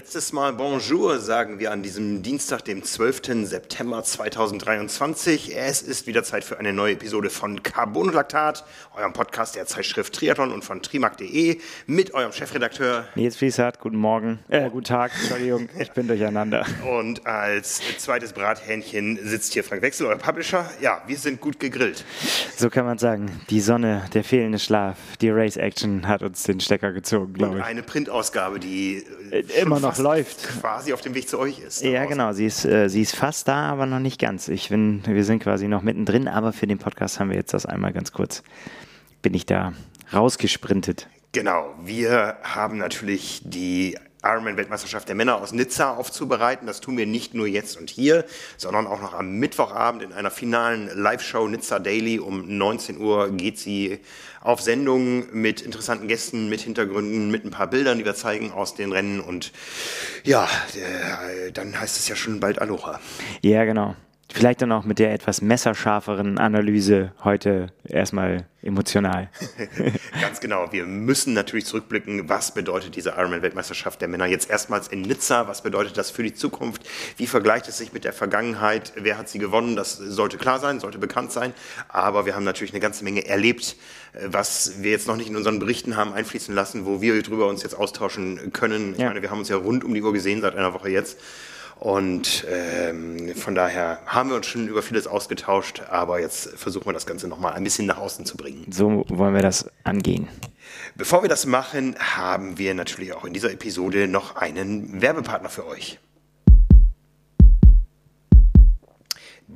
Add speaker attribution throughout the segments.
Speaker 1: letztes Mal Bonjour sagen wir an diesem Dienstag, dem 12. September 2023. Es ist wieder Zeit für eine neue Episode von Carbonlaktat, eurem Podcast der Zeitschrift Triathlon und von trimark.de mit eurem Chefredakteur
Speaker 2: Nils Frieshardt. Guten Morgen, äh, guten Tag, Entschuldigung, ich bin durcheinander.
Speaker 1: Und als zweites Brathähnchen sitzt hier Frank Wechsel, euer Publisher. Ja, wir sind gut gegrillt.
Speaker 2: So kann man sagen. Die Sonne, der fehlende Schlaf, die Race-Action hat uns den Stecker gezogen, glaube ich.
Speaker 1: Eine Printausgabe, die
Speaker 2: äh, immer noch läuft.
Speaker 1: Quasi auf dem Weg zu euch ist.
Speaker 2: Ja, genau. Sie ist, äh, sie ist fast da, aber noch nicht ganz. Ich bin, wir sind quasi noch mittendrin, aber für den Podcast haben wir jetzt das einmal ganz kurz. Bin ich da rausgesprintet.
Speaker 1: Genau. Wir haben natürlich die Ironman-Weltmeisterschaft der Männer aus Nizza aufzubereiten. Das tun wir nicht nur jetzt und hier, sondern auch noch am Mittwochabend in einer finalen Live-Show Nizza Daily. Um 19 Uhr geht sie auf Sendung mit interessanten Gästen, mit Hintergründen, mit ein paar Bildern, die wir zeigen aus den Rennen. Und ja, äh, dann heißt es ja schon bald Aloha.
Speaker 2: Ja, genau. Vielleicht dann auch mit der etwas messerscharferen Analyse heute erstmal emotional.
Speaker 1: Ganz genau. Wir müssen natürlich zurückblicken, was bedeutet diese Ironman-Weltmeisterschaft der Männer jetzt erstmals in Nizza? Was bedeutet das für die Zukunft? Wie vergleicht es sich mit der Vergangenheit? Wer hat sie gewonnen? Das sollte klar sein, sollte bekannt sein. Aber wir haben natürlich eine ganze Menge erlebt, was wir jetzt noch nicht in unseren Berichten haben einfließen lassen, wo wir drüber uns jetzt austauschen können. Ich ja. meine, wir haben uns ja rund um die Uhr gesehen seit einer Woche jetzt. Und ähm, von daher haben wir uns schon über vieles ausgetauscht, aber jetzt versuchen wir das Ganze nochmal ein bisschen nach außen zu bringen.
Speaker 2: So wollen wir das angehen.
Speaker 1: Bevor wir das machen, haben wir natürlich auch in dieser Episode noch einen Werbepartner für euch.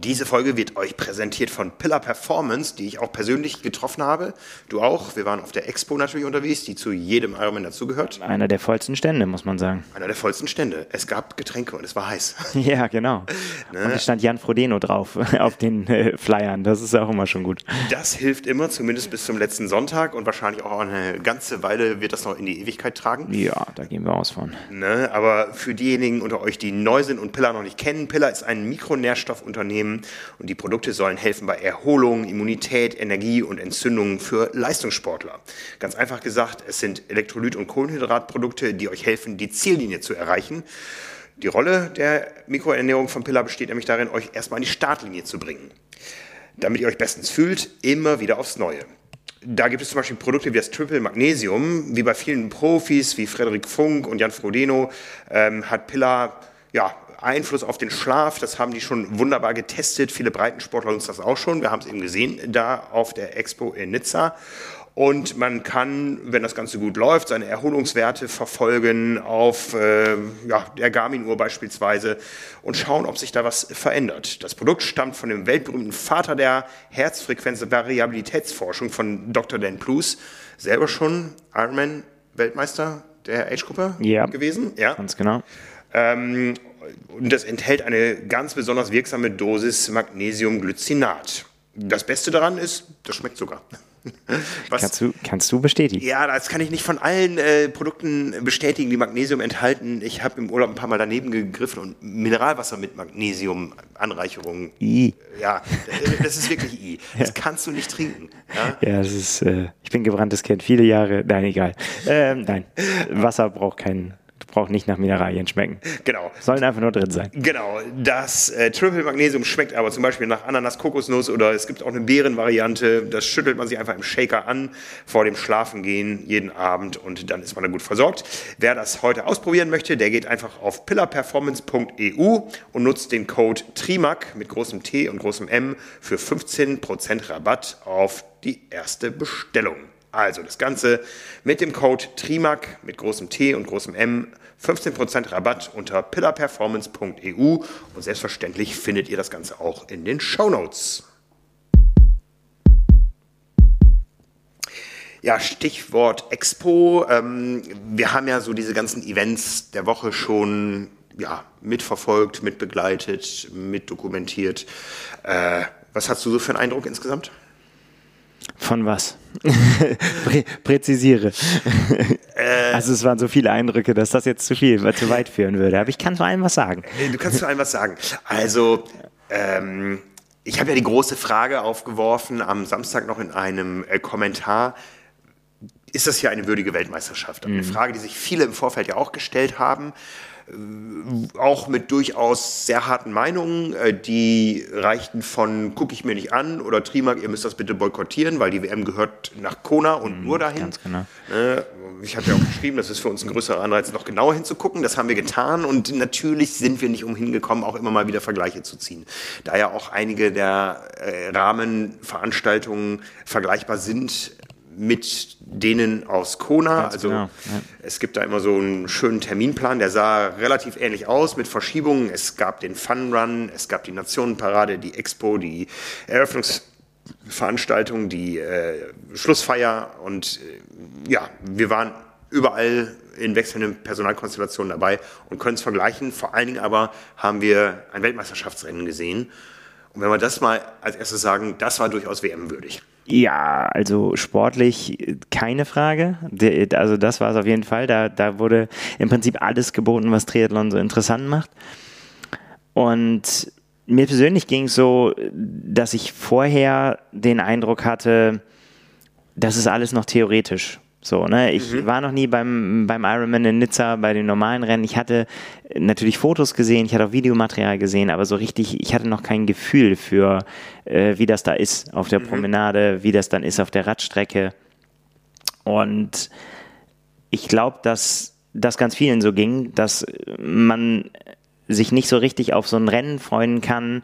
Speaker 1: Diese Folge wird euch präsentiert von Pillar Performance, die ich auch persönlich getroffen habe. Du auch. Wir waren auf der Expo natürlich unterwegs, die zu jedem Ironman dazugehört.
Speaker 2: Einer der vollsten Stände, muss man sagen.
Speaker 1: Einer der vollsten Stände. Es gab Getränke und es war heiß.
Speaker 2: Ja, genau. Ne? Und es stand Jan Frodeno drauf auf den äh, Flyern. Das ist auch immer schon gut.
Speaker 1: Das hilft immer, zumindest bis zum letzten Sonntag und wahrscheinlich auch eine ganze Weile wird das noch in die Ewigkeit tragen.
Speaker 2: Ja, da gehen wir aus von.
Speaker 1: Ne? Aber für diejenigen unter euch, die neu sind und Pillar noch nicht kennen, Pillar ist ein Mikronährstoffunternehmen Unternehmen und die Produkte sollen helfen bei Erholung, Immunität, Energie und Entzündungen für Leistungssportler. Ganz einfach gesagt, es sind Elektrolyt- und Kohlenhydratprodukte, die euch helfen, die Ziellinie zu erreichen. Die Rolle der Mikroernährung von Pillar besteht nämlich darin, euch erstmal an die Startlinie zu bringen. Damit ihr euch bestens fühlt, immer wieder aufs Neue. Da gibt es zum Beispiel Produkte wie das Triple Magnesium. Wie bei vielen Profis wie Frederik Funk und Jan Frodeno ähm, hat Pillar ja, Einfluss auf den Schlaf. Das haben die schon wunderbar getestet. Viele Breitensportler uns das auch schon. Wir haben es eben gesehen da auf der Expo in Nizza. Und man kann, wenn das Ganze gut läuft, seine Erholungswerte verfolgen auf äh, ja, der Garmin-Uhr beispielsweise und schauen, ob sich da was verändert. Das Produkt stammt von dem weltberühmten Vater der Herzfrequenz-Variabilitätsforschung von Dr. Dan Plus, selber schon Ironman-Weltmeister der Age-Gruppe
Speaker 2: ja,
Speaker 1: gewesen.
Speaker 2: Ja, ganz genau.
Speaker 1: Ähm, und das enthält eine ganz besonders wirksame Dosis Magnesiumglycinat. Das Beste daran ist, das schmeckt sogar.
Speaker 2: Was, kannst, du, kannst du bestätigen?
Speaker 1: Ja, das kann ich nicht von allen äh, Produkten bestätigen, die Magnesium enthalten. Ich habe im Urlaub ein paar Mal daneben gegriffen und Mineralwasser mit Magnesium-Anreicherung.
Speaker 2: I.
Speaker 1: Ja, das ist wirklich I. Das ja. kannst du nicht trinken.
Speaker 2: Ja, ja das ist, äh, ich bin gebranntes Kind, viele Jahre. Nein, egal. Ähm, nein, Wasser braucht keinen braucht nicht nach Mineralien schmecken.
Speaker 1: Genau.
Speaker 2: Sollen einfach nur drin sein.
Speaker 1: Genau. Das äh, Triple Magnesium schmeckt aber zum Beispiel nach Ananas, Kokosnuss oder es gibt auch eine Beerenvariante. Das schüttelt man sich einfach im Shaker an vor dem Schlafengehen jeden Abend und dann ist man da gut versorgt. Wer das heute ausprobieren möchte, der geht einfach auf pillarperformance.eu und nutzt den Code TRIMAC mit großem T und großem M für 15% Rabatt auf die erste Bestellung. Also das Ganze mit dem Code TRIMAC mit großem T und großem M 15% Rabatt unter pillarperformance.eu und selbstverständlich findet ihr das Ganze auch in den Show Notes. Ja, Stichwort Expo. Ähm, wir haben ja so diese ganzen Events der Woche schon ja, mitverfolgt, mitbegleitet, mitdokumentiert. Äh, was hast du so für einen Eindruck insgesamt?
Speaker 2: Von was? Prä präzisiere. Äh, also es waren so viele Eindrücke, dass das jetzt zu viel, zu weit führen würde. Aber ich kann zu allem was sagen.
Speaker 1: Du kannst zu allem was sagen. Also ähm, ich habe ja die große Frage aufgeworfen am Samstag noch in einem äh, Kommentar. Ist das hier eine würdige Weltmeisterschaft? Mhm. Eine Frage, die sich viele im Vorfeld ja auch gestellt haben. Auch mit durchaus sehr harten Meinungen. Äh, die reichten von gucke ich mir nicht an oder Trimark, ihr müsst das bitte boykottieren, weil die WM gehört nach Kona und mhm, nur dahin. Ganz genau. Ne, ich habe ja auch geschrieben, das ist für uns ein größerer Anreiz, noch genauer hinzugucken. Das haben wir getan und natürlich sind wir nicht umhin gekommen, auch immer mal wieder Vergleiche zu ziehen. Da ja auch einige der äh, Rahmenveranstaltungen vergleichbar sind, mit denen aus Kona. Ganz also genau, ja. es gibt da immer so einen schönen Terminplan, der sah relativ ähnlich aus mit Verschiebungen. Es gab den Fun Run, es gab die Nationenparade, die Expo, die Eröffnungsveranstaltung, die äh, Schlussfeier und äh, ja, wir waren überall in wechselnden Personalkonstellationen dabei und können es vergleichen. Vor allen Dingen aber haben wir ein Weltmeisterschaftsrennen gesehen. Und wenn wir das mal als erstes sagen, das war durchaus WM-würdig.
Speaker 2: Ja, also sportlich keine Frage. Also das war es auf jeden Fall. Da, da wurde im Prinzip alles geboten, was Triathlon so interessant macht. Und mir persönlich ging es so, dass ich vorher den Eindruck hatte, das ist alles noch theoretisch. So, ne? Ich mhm. war noch nie beim, beim Ironman in Nizza, bei den normalen Rennen. Ich hatte natürlich Fotos gesehen, ich hatte auch Videomaterial gesehen, aber so richtig, ich hatte noch kein Gefühl für, äh, wie das da ist auf der mhm. Promenade, wie das dann ist auf der Radstrecke. Und ich glaube, dass das ganz vielen so ging, dass man sich nicht so richtig auf so ein Rennen freuen kann,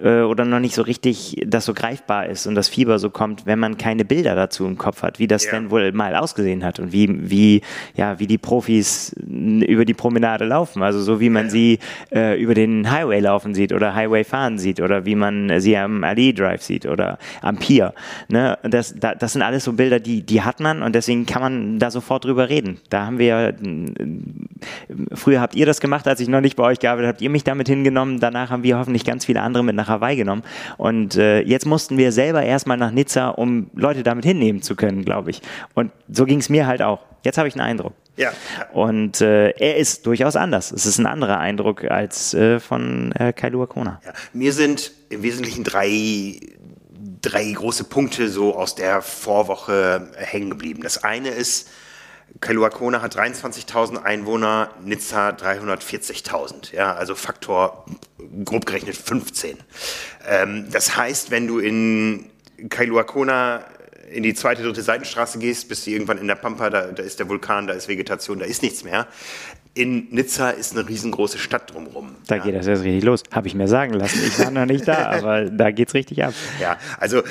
Speaker 2: äh, oder noch nicht so richtig das so greifbar ist und das Fieber so kommt, wenn man keine Bilder dazu im Kopf hat, wie das ja. denn wohl mal ausgesehen hat und wie, wie, ja, wie die Profis über die Promenade laufen. Also so wie man ja. sie äh, über den Highway laufen sieht oder Highway fahren sieht oder wie man sie am Ali Drive sieht oder am Pier. Ne? Das, da, das sind alles so Bilder, die, die hat man und deswegen kann man da sofort drüber reden. Da haben wir, äh, früher habt ihr das gemacht, als ich noch nicht bei euch gearbeitet habe, habt ihr mich damit hingenommen. Danach haben wir hoffentlich ganz viele andere mit nach Hawaii genommen. Und äh, jetzt mussten wir selber erstmal nach Nizza, um Leute damit hinnehmen zu können, glaube ich. Und so ging es mir halt auch. Jetzt habe ich einen Eindruck. Ja. Und äh, er ist durchaus anders. Es ist ein anderer Eindruck als äh, von äh, Kailua Kona. Ja.
Speaker 1: Mir sind im Wesentlichen drei, drei große Punkte so aus der Vorwoche hängen geblieben. Das eine ist, Kailua Kona hat 23.000 Einwohner, Nizza 340.000. Ja, also Faktor grob gerechnet 15. Ähm, das heißt, wenn du in Kailua Kona in die zweite, dritte Seitenstraße gehst, bist du irgendwann in der Pampa, da, da ist der Vulkan, da ist Vegetation, da ist nichts mehr in Nizza ist eine riesengroße Stadt drumherum.
Speaker 2: Da ja. geht das jetzt richtig los. Habe ich mir sagen lassen. Ich war noch nicht da, aber da geht es richtig ab.
Speaker 1: Ja, also äh,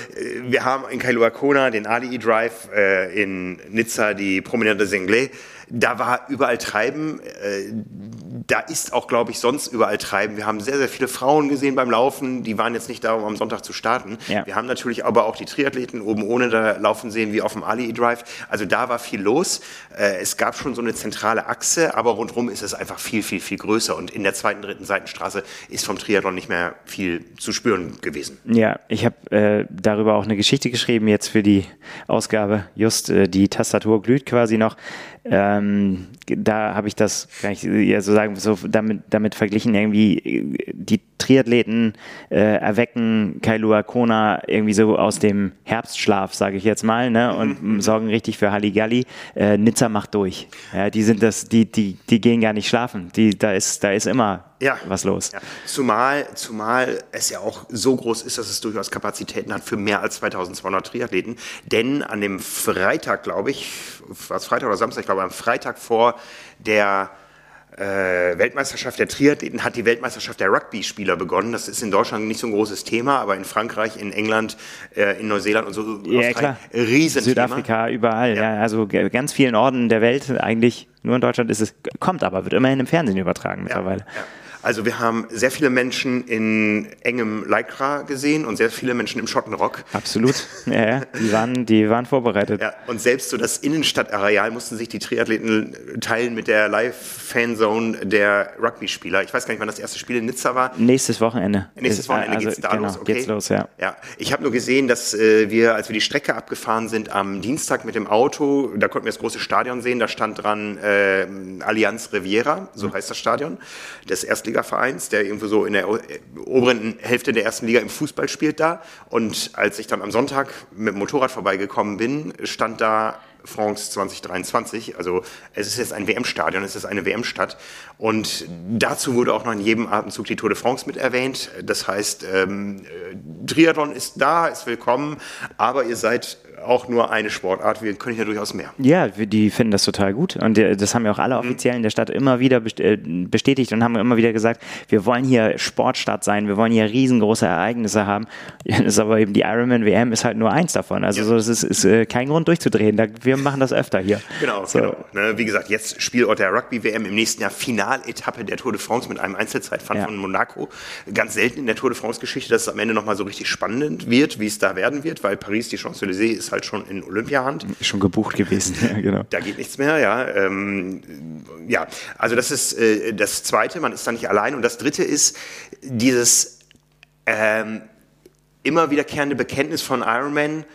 Speaker 1: wir haben in Kailua Kona den Ali Drive, äh, in Nizza die Promenade Senglé. Da war überall Treiben. Äh, da ist auch, glaube ich, sonst überall Treiben. Wir haben sehr, sehr viele Frauen gesehen beim Laufen. Die waren jetzt nicht da, um am Sonntag zu starten. Ja. Wir haben natürlich aber auch die Triathleten oben ohne da laufen sehen, wie auf dem Ali Drive. Also da war viel los. Äh, es gab schon so eine zentrale Achse, aber rundherum ist es einfach viel, viel, viel größer. Und in der zweiten, dritten Seitenstraße ist vom Triathlon nicht mehr viel zu spüren gewesen.
Speaker 2: Ja, ich habe äh, darüber auch eine Geschichte geschrieben jetzt für die Ausgabe. Just äh, die Tastatur glüht quasi noch. Ähm, da habe ich das, kann ich ja so sagen, so damit, damit verglichen, irgendwie die Triathleten äh, erwecken Kailua Kona irgendwie so aus dem Herbstschlaf, sage ich jetzt mal, ne, und mhm. sorgen richtig für Halligalli. Äh, Nizza macht durch. Ja, die sind das, die, die, die gehen gar nicht schlafen. Die, da ist, da ist immer ja. was los. Ja.
Speaker 1: Zumal, zumal es ja auch so groß ist, dass es durchaus Kapazitäten hat für mehr als 2200 Triathleten. Denn an dem Freitag, glaube ich, was Freitag oder Samstag, ich glaube am Freitag vor der äh, Weltmeisterschaft der Triathleten hat die Weltmeisterschaft der Rugby-Spieler begonnen. Das ist in Deutschland nicht so ein großes Thema, aber in Frankreich, in England, äh, in Neuseeland und so
Speaker 2: ja, klar. Riesenthema. Südafrika, überall. Ja. ja. also ganz vielen Orten der Welt eigentlich. Nur in Deutschland ist es, kommt aber, wird immerhin im Fernsehen übertragen mittlerweile. Ja,
Speaker 1: also wir haben sehr viele Menschen in engem Lycra gesehen und sehr viele Menschen im Schottenrock.
Speaker 2: Absolut. Ja, ja. Die, waren, die waren vorbereitet.
Speaker 1: Ja, und selbst so das Innenstadtareal mussten sich die Triathleten teilen mit der Live-Fanzone der Rugby-Spieler. Ich weiß gar nicht, wann das erste Spiel in Nizza war.
Speaker 2: Nächstes Wochenende.
Speaker 1: Nächstes Wochenende also, geht's da
Speaker 2: genau,
Speaker 1: los.
Speaker 2: Okay. Geht's los, ja.
Speaker 1: ja. Ich habe nur gesehen, dass äh, wir, als wir die Strecke abgefahren sind am Dienstag mit dem Auto, da konnten wir das große Stadion sehen, da stand dran äh, Allianz Riviera, so mhm. heißt das Stadion, des Erstligavereins. Bundesliga-Vereins, der irgendwo so in der oberen Hälfte der ersten Liga im Fußball spielt da. Und als ich dann am Sonntag mit dem Motorrad vorbeigekommen bin, stand da France 2023. Also es ist jetzt ein WM-Stadion, es ist eine WM-Stadt. Und dazu wurde auch noch in jedem Atemzug die Tour de France mit erwähnt. Das heißt, ähm, Triathlon ist da, ist willkommen, aber ihr seid auch nur eine Sportart. Wir können ja durchaus mehr.
Speaker 2: Ja, die finden das total gut. Und äh, das haben ja auch alle mhm. Offiziellen der Stadt immer wieder äh, bestätigt und haben immer wieder gesagt, wir wollen hier Sportstadt sein, wir wollen hier riesengroße Ereignisse haben. Das ist aber eben die Ironman WM ist halt nur eins davon. Also ja. so, das ist, ist äh, kein Grund durchzudrehen. wir machen das öfter hier.
Speaker 1: Genau, so. genau. Ne, wie gesagt, jetzt Spielort der Rugby-WM, im nächsten Jahr Finaletappe der Tour de France mit einem Einzelzeitfahren ja. von Monaco. Ganz selten in der Tour de France-Geschichte, dass es am Ende nochmal so richtig spannend wird, wie es da werden wird, weil Paris, die Champs-Élysées, ist halt schon in Olympiahand.
Speaker 2: Schon gebucht gewesen,
Speaker 1: ja, genau. Da geht nichts mehr, ja. Ähm, ja, also das ist äh, das Zweite, man ist da nicht allein. Und das Dritte ist dieses ähm, immer wiederkehrende Bekenntnis von Iron Man,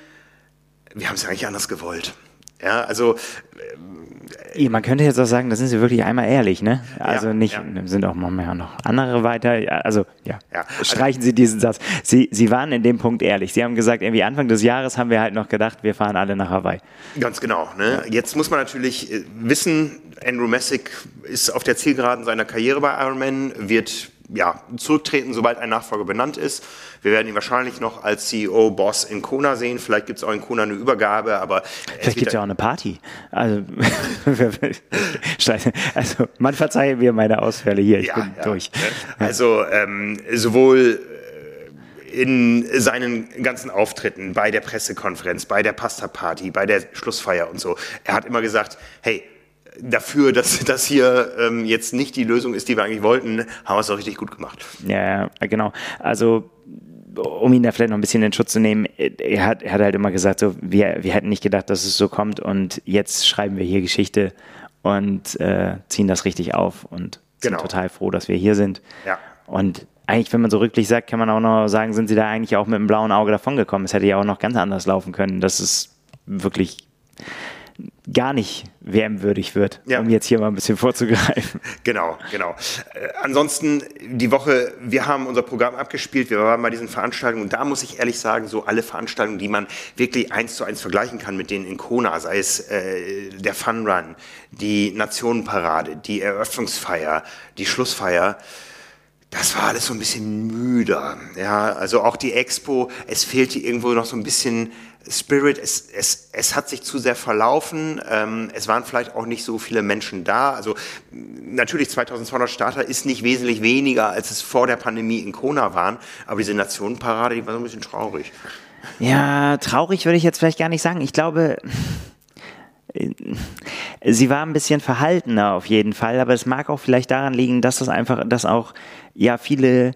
Speaker 1: wir haben es ja eigentlich anders gewollt. Ja, also
Speaker 2: ja, man könnte jetzt auch sagen, da sind sie wirklich einmal ehrlich, ne? Also ja, nicht, ja. sind auch noch mehr noch andere weiter. Also ja, ja. streichen Sie diesen Satz. Sie, sie waren in dem Punkt ehrlich. Sie haben gesagt, irgendwie Anfang des Jahres haben wir halt noch gedacht, wir fahren alle nach Hawaii.
Speaker 1: Ganz genau. Ne? Jetzt muss man natürlich äh, wissen, Andrew Messick ist auf der Zielgeraden seiner Karriere bei Ironman, wird ja, zurücktreten, sobald ein Nachfolger benannt ist. Wir werden ihn wahrscheinlich noch als CEO-Boss in Kona sehen. Vielleicht gibt es auch in Kona eine Übergabe, aber.
Speaker 2: Vielleicht gibt es ja auch eine Party. Also, also, man verzeihe mir meine Ausfälle hier. Ich ja, bin ja. durch.
Speaker 1: Also, ähm, sowohl äh, in seinen ganzen Auftritten, bei der Pressekonferenz, bei der Pasta-Party, bei der Schlussfeier und so. Er hat immer gesagt, hey, dafür, dass das hier ähm, jetzt nicht die Lösung ist, die wir eigentlich wollten, haben wir es auch richtig gut gemacht.
Speaker 2: Ja, genau. Also um ihn da vielleicht noch ein bisschen in Schutz zu nehmen, er hat, er hat halt immer gesagt, so, wir, wir hätten nicht gedacht, dass es so kommt und jetzt schreiben wir hier Geschichte und äh, ziehen das richtig auf und genau. sind total froh, dass wir hier sind. Ja. Und eigentlich, wenn man so rücklich sagt, kann man auch noch sagen, sind sie da eigentlich auch mit einem blauen Auge davongekommen. Es hätte ja auch noch ganz anders laufen können. Das ist wirklich gar nicht WM-würdig wird, ja. um jetzt hier mal ein bisschen vorzugreifen.
Speaker 1: Genau, genau. Äh, ansonsten die Woche, wir haben unser Programm abgespielt, wir waren bei diesen Veranstaltungen und da muss ich ehrlich sagen, so alle Veranstaltungen, die man wirklich eins zu eins vergleichen kann mit denen in Kona, sei es äh, der Fun Run, die Nationenparade, die Eröffnungsfeier, die Schlussfeier, das war alles so ein bisschen müder. Ja, also auch die Expo, es fehlte irgendwo noch so ein bisschen Spirit, es, es, es hat sich zu sehr verlaufen. Ähm, es waren vielleicht auch nicht so viele Menschen da. Also natürlich 2200 Starter ist nicht wesentlich weniger, als es vor der Pandemie in Kona waren. Aber diese Nationenparade, die war so ein bisschen traurig.
Speaker 2: Ja, traurig würde ich jetzt vielleicht gar nicht sagen. Ich glaube, sie war ein bisschen verhaltener auf jeden Fall. Aber es mag auch vielleicht daran liegen, dass das einfach, dass auch ja viele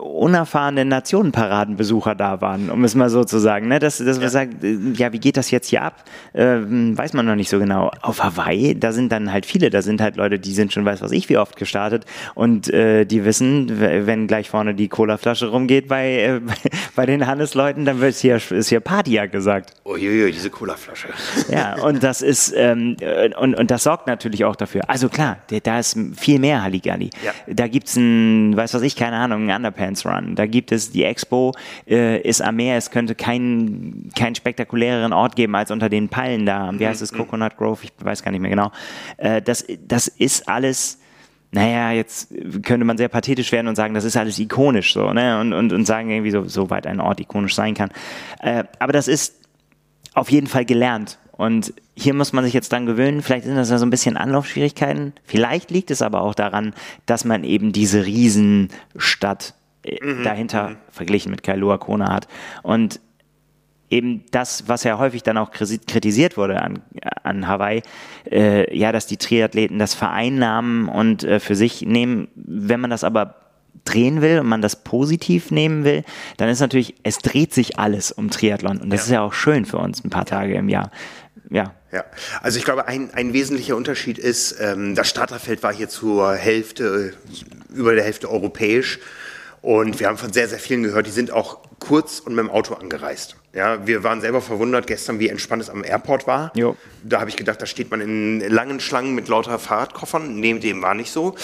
Speaker 2: unerfahrene Nationenparadenbesucher da waren, um es mal so zu sagen. Ne? Dass, dass ja. man sagt, äh, ja, wie geht das jetzt hier ab? Ähm, weiß man noch nicht so genau. Auf Hawaii, da sind dann halt viele, da sind halt Leute, die sind schon weiß was ich wie oft gestartet und äh, die wissen, wenn gleich vorne die Colaflasche rumgeht bei, äh, bei den Hannesleuten, dann wird hier, ist hier Party ja gesagt.
Speaker 1: Uiuiui, diese Colaflasche.
Speaker 2: Ja, und das ist, ähm, und, und das sorgt natürlich auch dafür. Also klar, da ist viel mehr Halligalli. Ja. Da gibt's ein, weiß was ich, keine Ahnung, Underpants Run. Da gibt es die Expo, äh, ist am Meer. Es könnte keinen keinen spektakuläreren Ort geben als unter den Palmen da. Wie heißt es? Mhm. Coconut Grove? Ich weiß gar nicht mehr genau. Äh, das, das ist alles naja, jetzt könnte man sehr pathetisch werden und sagen, das ist alles ikonisch so, ne? Und, und, und sagen irgendwie so, so weit ein Ort ikonisch sein kann. Äh, aber das ist auf jeden Fall gelernt. Und hier muss man sich jetzt dran gewöhnen. Vielleicht sind das ja so ein bisschen Anlaufschwierigkeiten. Vielleicht liegt es aber auch daran, dass man eben diese Riesenstadt äh, mhm. dahinter mhm. verglichen mit Kailua Kona hat. Und eben das, was ja häufig dann auch kritisiert wurde an, an Hawaii, äh, ja, dass die Triathleten das vereinnahmen und äh, für sich nehmen. Wenn man das aber drehen will und man das positiv nehmen will, dann ist natürlich, es dreht sich alles um Triathlon und das ja. ist ja auch schön für uns ein paar Tage im Jahr. Ja.
Speaker 1: Ja, also ich glaube, ein, ein wesentlicher Unterschied ist, ähm, das Starterfeld war hier zur Hälfte, über der Hälfte europäisch. Und wir haben von sehr, sehr vielen gehört, die sind auch kurz und mit dem Auto angereist. Ja, wir waren selber verwundert gestern, wie entspannt es am Airport war.
Speaker 2: Jo.
Speaker 1: Da habe ich gedacht, da steht man in langen Schlangen mit lauter Fahrradkoffern. Neben dem war nicht so.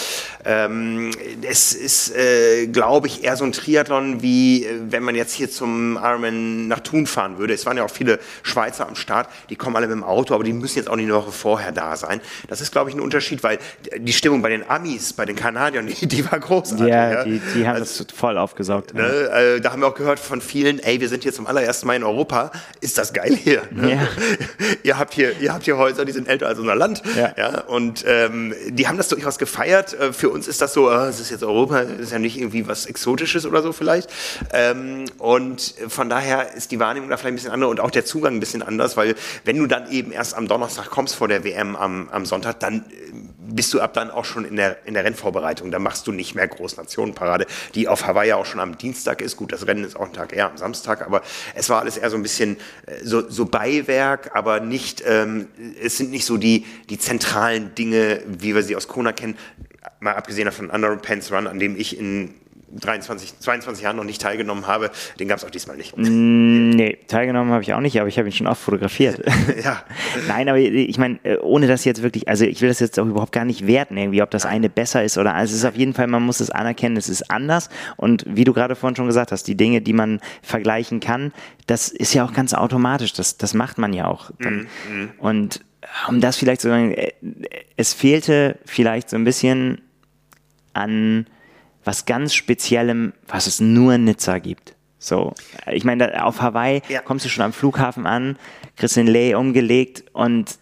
Speaker 1: Ähm, es ist, äh, glaube ich, eher so ein Triathlon, wie äh, wenn man jetzt hier zum Ironman nach Thun fahren würde. Es waren ja auch viele Schweizer am Start, die kommen alle mit dem Auto, aber die müssen jetzt auch nicht eine Woche vorher da sein. Das ist, glaube ich, ein Unterschied, weil die Stimmung bei den Amis, bei den Kanadiern, die, die war großartig.
Speaker 2: Ja, die, die haben also, das voll aufgesaugt.
Speaker 1: Ne, äh, da haben wir auch gehört von vielen, ey, wir sind hier zum allerersten Mal in Europa, ist das geil hier. Ne? Ja. ihr, habt hier ihr habt hier Häuser, die sind älter als unser Land. Ja. ja und ähm, die haben das durchaus gefeiert. Äh, für uns ist das so, äh, es ist jetzt Europa, ist ja nicht irgendwie was Exotisches oder so vielleicht. Ähm, und von daher ist die Wahrnehmung da vielleicht ein bisschen anders und auch der Zugang ein bisschen anders, weil wenn du dann eben erst am Donnerstag kommst vor der WM am, am Sonntag, dann äh, bist du ab dann auch schon in der, in der Rennvorbereitung. Da machst du nicht mehr Großnationenparade, die auf Hawaii auch schon am Dienstag ist. Gut, das Rennen ist auch ein Tag eher am Samstag, aber es war alles eher so ein bisschen äh, so, so Beiwerk, aber nicht, ähm, es sind nicht so die, die zentralen Dinge, wie wir sie aus Kona kennen. Mal abgesehen davon Under Pants Run, an dem ich in 23, 22 Jahren noch nicht teilgenommen habe, den gab es auch diesmal nicht.
Speaker 2: Mm, nee, teilgenommen habe ich auch nicht, aber ich habe ihn schon oft fotografiert. ja. Nein, aber ich meine, äh, ohne das jetzt wirklich, also ich will das jetzt auch überhaupt gar nicht werten, irgendwie, ob das eine besser ist oder also es ist auf jeden Fall, man muss es anerkennen, es ist anders und wie du gerade vorhin schon gesagt hast, die Dinge, die man vergleichen kann, das ist ja auch ganz automatisch, das, das macht man ja auch. Dann, mm, mm. Und um das vielleicht zu sagen, äh, es fehlte vielleicht so ein bisschen an was ganz Speziellem, was es nur in Nizza gibt. So, ich meine, auf Hawaii ja. kommst du schon am Flughafen an, kriegst den Lay umgelegt und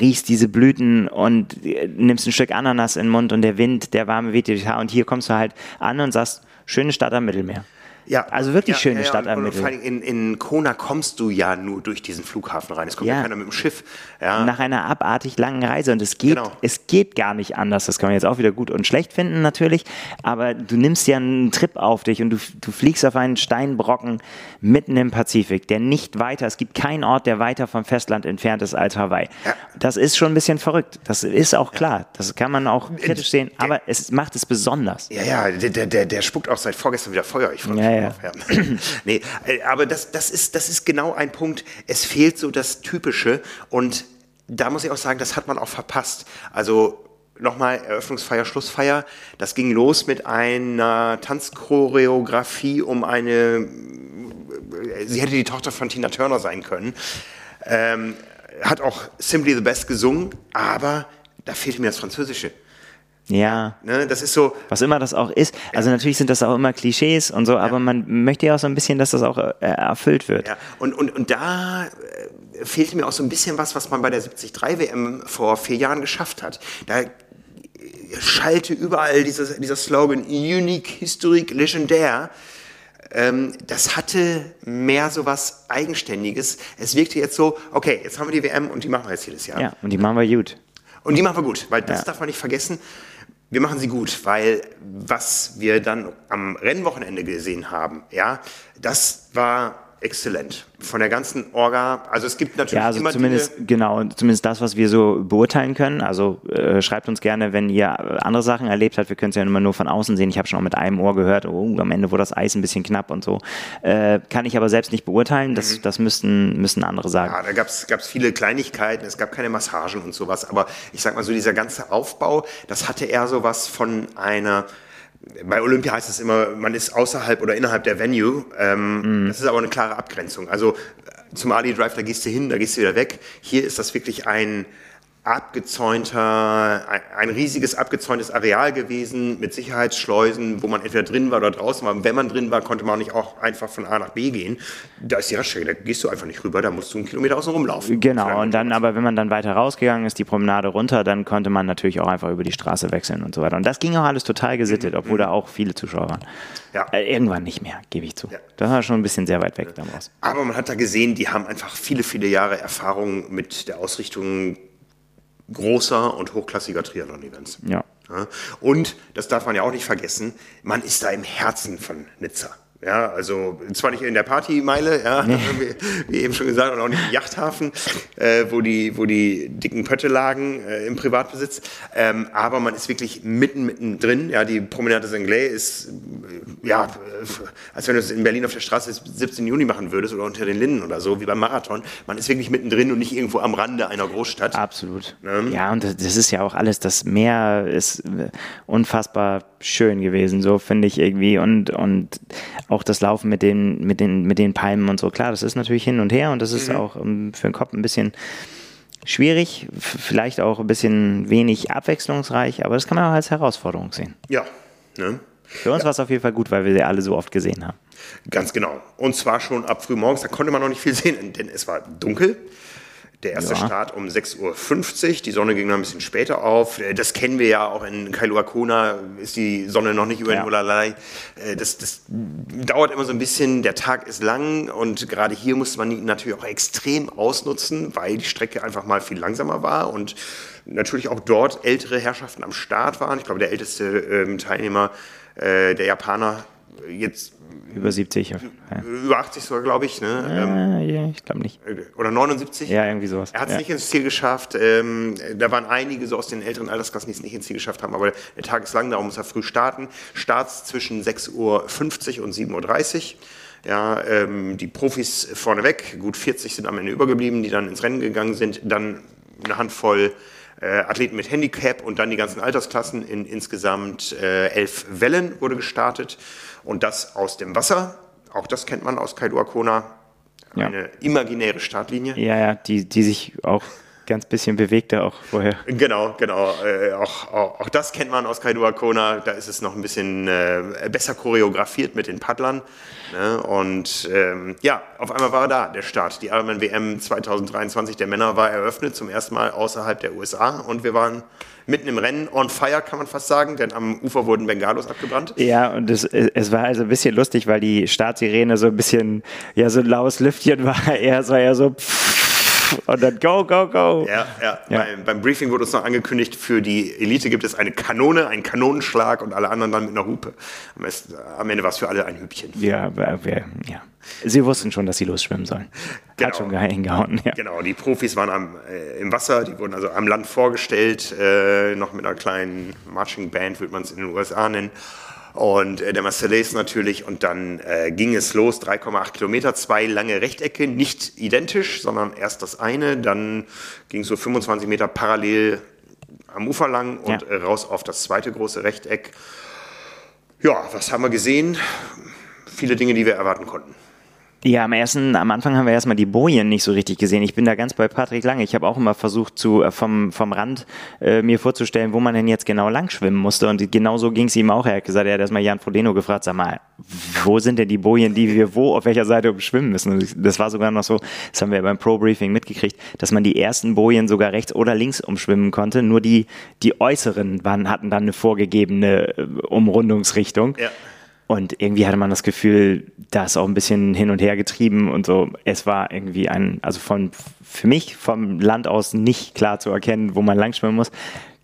Speaker 2: riechst diese Blüten und nimmst ein Stück Ananas in den Mund und der Wind, der warme weht dir Haar und hier kommst du halt an und sagst, schöne Stadt am Mittelmeer. Ja, also wirklich ja, schöne ja, Stadt am Mittel.
Speaker 1: In, in Kona kommst du ja nur durch diesen Flughafen rein. Es kommt ja, ja keiner mit dem Schiff.
Speaker 2: Ja. Nach einer abartig langen Reise. Und es geht, genau. es geht gar nicht anders. Das kann man jetzt auch wieder gut und schlecht finden natürlich. Aber du nimmst ja einen Trip auf dich und du, du fliegst auf einen Steinbrocken mitten im Pazifik, der nicht weiter, es gibt keinen Ort, der weiter vom Festland entfernt ist als Hawaii. Das ist schon ein bisschen verrückt. Das ist auch klar. Das kann man auch kritisch sehen. Aber es macht es besonders.
Speaker 1: Ja, ja, der, der, der spuckt auch seit vorgestern wieder Feuer. Ich freue mich ja, nee, äh, aber das, das, ist, das ist genau ein Punkt. Es fehlt so das Typische und da muss ich auch sagen, das hat man auch verpasst. Also nochmal Eröffnungsfeier, Schlussfeier. Das ging los mit einer Tanzchoreografie um eine, sie hätte die Tochter von Tina Turner sein können. Ähm, hat auch Simply the Best gesungen, aber da fehlte mir das Französische.
Speaker 2: Ja.
Speaker 1: Ne, das ist so.
Speaker 2: Was immer das auch ist. Also natürlich sind das auch immer Klischees und so, ja. aber man möchte ja auch so ein bisschen, dass das auch äh, erfüllt wird.
Speaker 1: Ja. Und, und, und da äh, fehlt mir auch so ein bisschen was, was man bei der 73 WM vor vier Jahren geschafft hat. Da schalte überall dieser, dieser Slogan Unique, Historique, Legendär. Ähm, das hatte mehr so was Eigenständiges. Es wirkte jetzt so, okay, jetzt haben wir die WM und die machen wir jetzt jedes Jahr.
Speaker 2: Ja, und die machen wir gut.
Speaker 1: Und die machen wir gut, weil das ja. darf man nicht vergessen wir machen sie gut, weil was wir dann am Rennwochenende gesehen haben, ja, das war exzellent. Von der ganzen Orga, also es gibt natürlich
Speaker 2: ja, also immer zumindest Dinge, genau, zumindest das, was wir so beurteilen können. Also äh, schreibt uns gerne, wenn ihr andere Sachen erlebt habt. Wir können es ja immer nur von außen sehen. Ich habe schon auch mit einem Ohr gehört, oh, am Ende wurde das Eis ein bisschen knapp und so. Äh, kann ich aber selbst nicht beurteilen. Das, mhm. das müssten, müssen andere sagen.
Speaker 1: Ja, da gab es viele Kleinigkeiten. Es gab keine Massagen und sowas. Aber ich sag mal so, dieser ganze Aufbau, das hatte eher so was von einer bei Olympia heißt es immer, man ist außerhalb oder innerhalb der Venue. Ähm, mm. Das ist aber eine klare Abgrenzung. Also zum Ali Drive, da gehst du hin, da gehst du wieder weg. Hier ist das wirklich ein, abgezäunter, ein, riesiges abgezäuntes Areal gewesen mit Sicherheitsschleusen, wo man entweder drin war oder draußen war. wenn man drin war, konnte man auch nicht auch einfach von A nach B gehen. Da ist die Raststrecke, da gehst du einfach nicht rüber, da musst du einen Kilometer außen rumlaufen.
Speaker 2: Genau, und dann aber, wenn man dann weiter rausgegangen ist, die Promenade runter, dann konnte man natürlich auch einfach über die Straße wechseln und so weiter. Und das ging auch alles total gesittet, obwohl mhm. da auch viele Zuschauer waren. Ja. Äh, irgendwann nicht mehr, gebe ich zu. Ja. Das war schon ein bisschen sehr weit weg damals.
Speaker 1: Aber man hat da gesehen, die haben einfach viele, viele Jahre Erfahrung mit der Ausrichtung großer und hochklassiger Triathlon-Events.
Speaker 2: Ja.
Speaker 1: Und, das darf man ja auch nicht vergessen, man ist da im Herzen von Nizza. Ja, also zwar nicht in der Partymeile, ja, nee. wie, wie, eben schon gesagt, und auch nicht im Yachthafen, äh, wo, die, wo die dicken Pötte lagen äh, im Privatbesitz, ähm, aber man ist wirklich mitten, mitten drin. Ja, die Promenade Senglay ist ja, als wenn du es in Berlin auf der Straße 17. Juni machen würdest oder unter den Linden oder so, wie beim Marathon. Man ist wirklich mittendrin und nicht irgendwo am Rande einer Großstadt.
Speaker 2: Absolut. Ne? Ja, und das ist ja auch alles, das Meer ist äh, unfassbar schön gewesen, so finde ich irgendwie. Und, und auch das Laufen mit den, mit, den, mit den Palmen und so. Klar, das ist natürlich hin und her und das ist mhm. auch um, für den Kopf ein bisschen schwierig, vielleicht auch ein bisschen wenig abwechslungsreich, aber das kann man auch als Herausforderung sehen.
Speaker 1: Ja. Ne?
Speaker 2: Für uns ja. war es auf jeden Fall gut, weil wir sie alle so oft gesehen haben.
Speaker 1: Ganz genau. Und zwar schon ab früh morgens, da konnte man noch nicht viel sehen, denn es war dunkel. Der erste ja. Start um 6.50 Uhr. Die Sonne ging noch ein bisschen später auf. Das kennen wir ja auch in Kailua Kona, ist die Sonne noch nicht über den Ulalai. Äh, das, das dauert immer so ein bisschen. Der Tag ist lang und gerade hier musste man ihn natürlich auch extrem ausnutzen, weil die Strecke einfach mal viel langsamer war und natürlich auch dort ältere Herrschaften am Start waren. Ich glaube, der älteste ähm, Teilnehmer, äh, der Japaner, jetzt
Speaker 2: über 70. Ja.
Speaker 1: Über 80 sogar, glaube ich. Ne?
Speaker 2: Ähm, ja, ich glaube nicht.
Speaker 1: Oder 79?
Speaker 2: Ja, irgendwie sowas.
Speaker 1: Er hat es
Speaker 2: ja.
Speaker 1: nicht ins Ziel geschafft. Ähm, da waren einige so aus den älteren Altersklassen, die es nicht ins Ziel geschafft haben. Aber der Tag ist lang, darum muss er früh starten. Starts zwischen 6.50 Uhr und 7.30 Uhr. Ja, ähm, die Profis vorneweg, gut 40 sind am Ende übergeblieben, die dann ins Rennen gegangen sind. Dann eine Handvoll äh, Athleten mit Handicap und dann die ganzen Altersklassen in insgesamt äh, elf Wellen wurde gestartet. Und das aus dem Wasser. Auch das kennt man aus Kailua Kona. Eine ja. imaginäre Startlinie.
Speaker 2: Ja, ja, die, die sich auch ganz bisschen bewegter auch vorher.
Speaker 1: Genau, genau. Äh, auch, auch, auch, das kennt man aus Kailua Kona. Da ist es noch ein bisschen äh, besser choreografiert mit den Paddlern. Ne? Und ähm, ja, auf einmal war er da, der Start. Die Ironman WM 2023 der Männer war eröffnet, zum ersten Mal außerhalb der USA. Und wir waren mitten im Rennen on fire, kann man fast sagen, denn am Ufer wurden Bengalos abgebrannt.
Speaker 2: Ja, und es, es war also ein bisschen lustig, weil die Startsirene so ein bisschen, ja, so ein laues Lüftchen war. Er war ja so pff, und dann go, go, go.
Speaker 1: Ja, ja. ja. Beim, beim, Briefing wurde uns noch angekündigt, für die Elite gibt es eine Kanone, einen Kanonenschlag und alle anderen dann mit einer Hupe. Am Ende war es für alle ein Hübchen.
Speaker 2: Ja, wir, ja. Sie wussten schon, dass sie losschwimmen sollen. Genau. Hat schon hingehauen. Ja.
Speaker 1: Genau, die Profis waren am, äh, im Wasser, die wurden also am Land vorgestellt, äh, noch mit einer kleinen Marching Band, würde man es in den USA nennen und äh, der Marseillais natürlich. Und dann äh, ging es los, 3,8 Kilometer, zwei lange Rechtecke, nicht identisch, sondern erst das eine, dann ging es so 25 Meter parallel am Ufer lang und ja. äh, raus auf das zweite große Rechteck. Ja, was haben wir gesehen? Viele Dinge, die wir erwarten konnten.
Speaker 2: Ja, am ersten, am Anfang haben wir erstmal die Bojen nicht so richtig gesehen. Ich bin da ganz bei Patrick Lange. Ich habe auch immer versucht, zu, äh, vom, vom Rand äh, mir vorzustellen, wo man denn jetzt genau lang schwimmen musste. Und genau so ging es ihm auch. Er hat gesagt, er hat erstmal Jan Frodeno gefragt, sag mal, wo sind denn die Bojen, die wir wo, auf welcher Seite umschwimmen müssen? Und das war sogar noch so, das haben wir beim Pro-Briefing mitgekriegt, dass man die ersten Bojen sogar rechts oder links umschwimmen konnte. Nur die, die äußeren waren, hatten dann eine vorgegebene äh, Umrundungsrichtung. Ja. Und irgendwie hatte man das Gefühl, das auch ein bisschen hin und her getrieben und so. Es war irgendwie ein, also von, für mich vom Land aus nicht klar zu erkennen, wo man langschwimmen muss.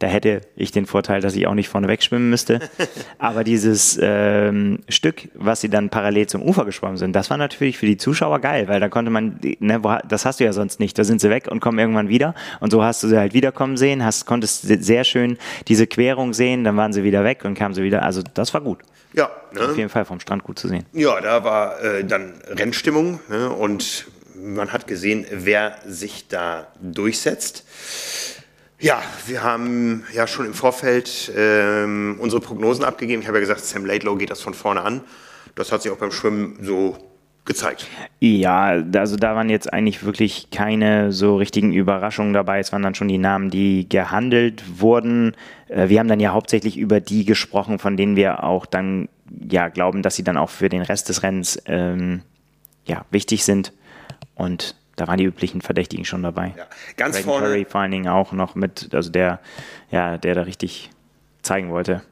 Speaker 2: Da hätte ich den Vorteil, dass ich auch nicht vorne wegschwimmen müsste. Aber dieses ähm, Stück, was sie dann parallel zum Ufer geschwommen sind, das war natürlich für die Zuschauer geil, weil da konnte man, ne, wo, das hast du ja sonst nicht. Da sind sie weg und kommen irgendwann wieder. Und so hast du sie halt wiederkommen sehen, hast, konntest sehr schön diese Querung sehen, dann waren sie wieder weg und kamen sie wieder. Also das war gut.
Speaker 1: Ja.
Speaker 2: Ne? Auf jeden Fall vom Strand gut zu sehen.
Speaker 1: Ja, da war äh, dann Rennstimmung ne? und man hat gesehen, wer sich da durchsetzt. Ja, wir haben ja schon im Vorfeld ähm, unsere Prognosen abgegeben. Ich habe ja gesagt, Sam Laidlow geht das von vorne an. Das hat sich auch beim Schwimmen so gezeigt.
Speaker 2: Ja, also da waren jetzt eigentlich wirklich keine so richtigen Überraschungen dabei. Es waren dann schon die Namen, die gehandelt wurden. Äh, wir haben dann ja hauptsächlich über die gesprochen, von denen wir auch dann ja glauben, dass sie dann auch für den Rest des Rennens ähm, ja, wichtig sind. Und da waren die üblichen Verdächtigen schon dabei. Ja,
Speaker 1: ganz Reagan vorne.
Speaker 2: Curry vor allen Dingen auch noch mit, also der, ja, der da richtig zeigen wollte,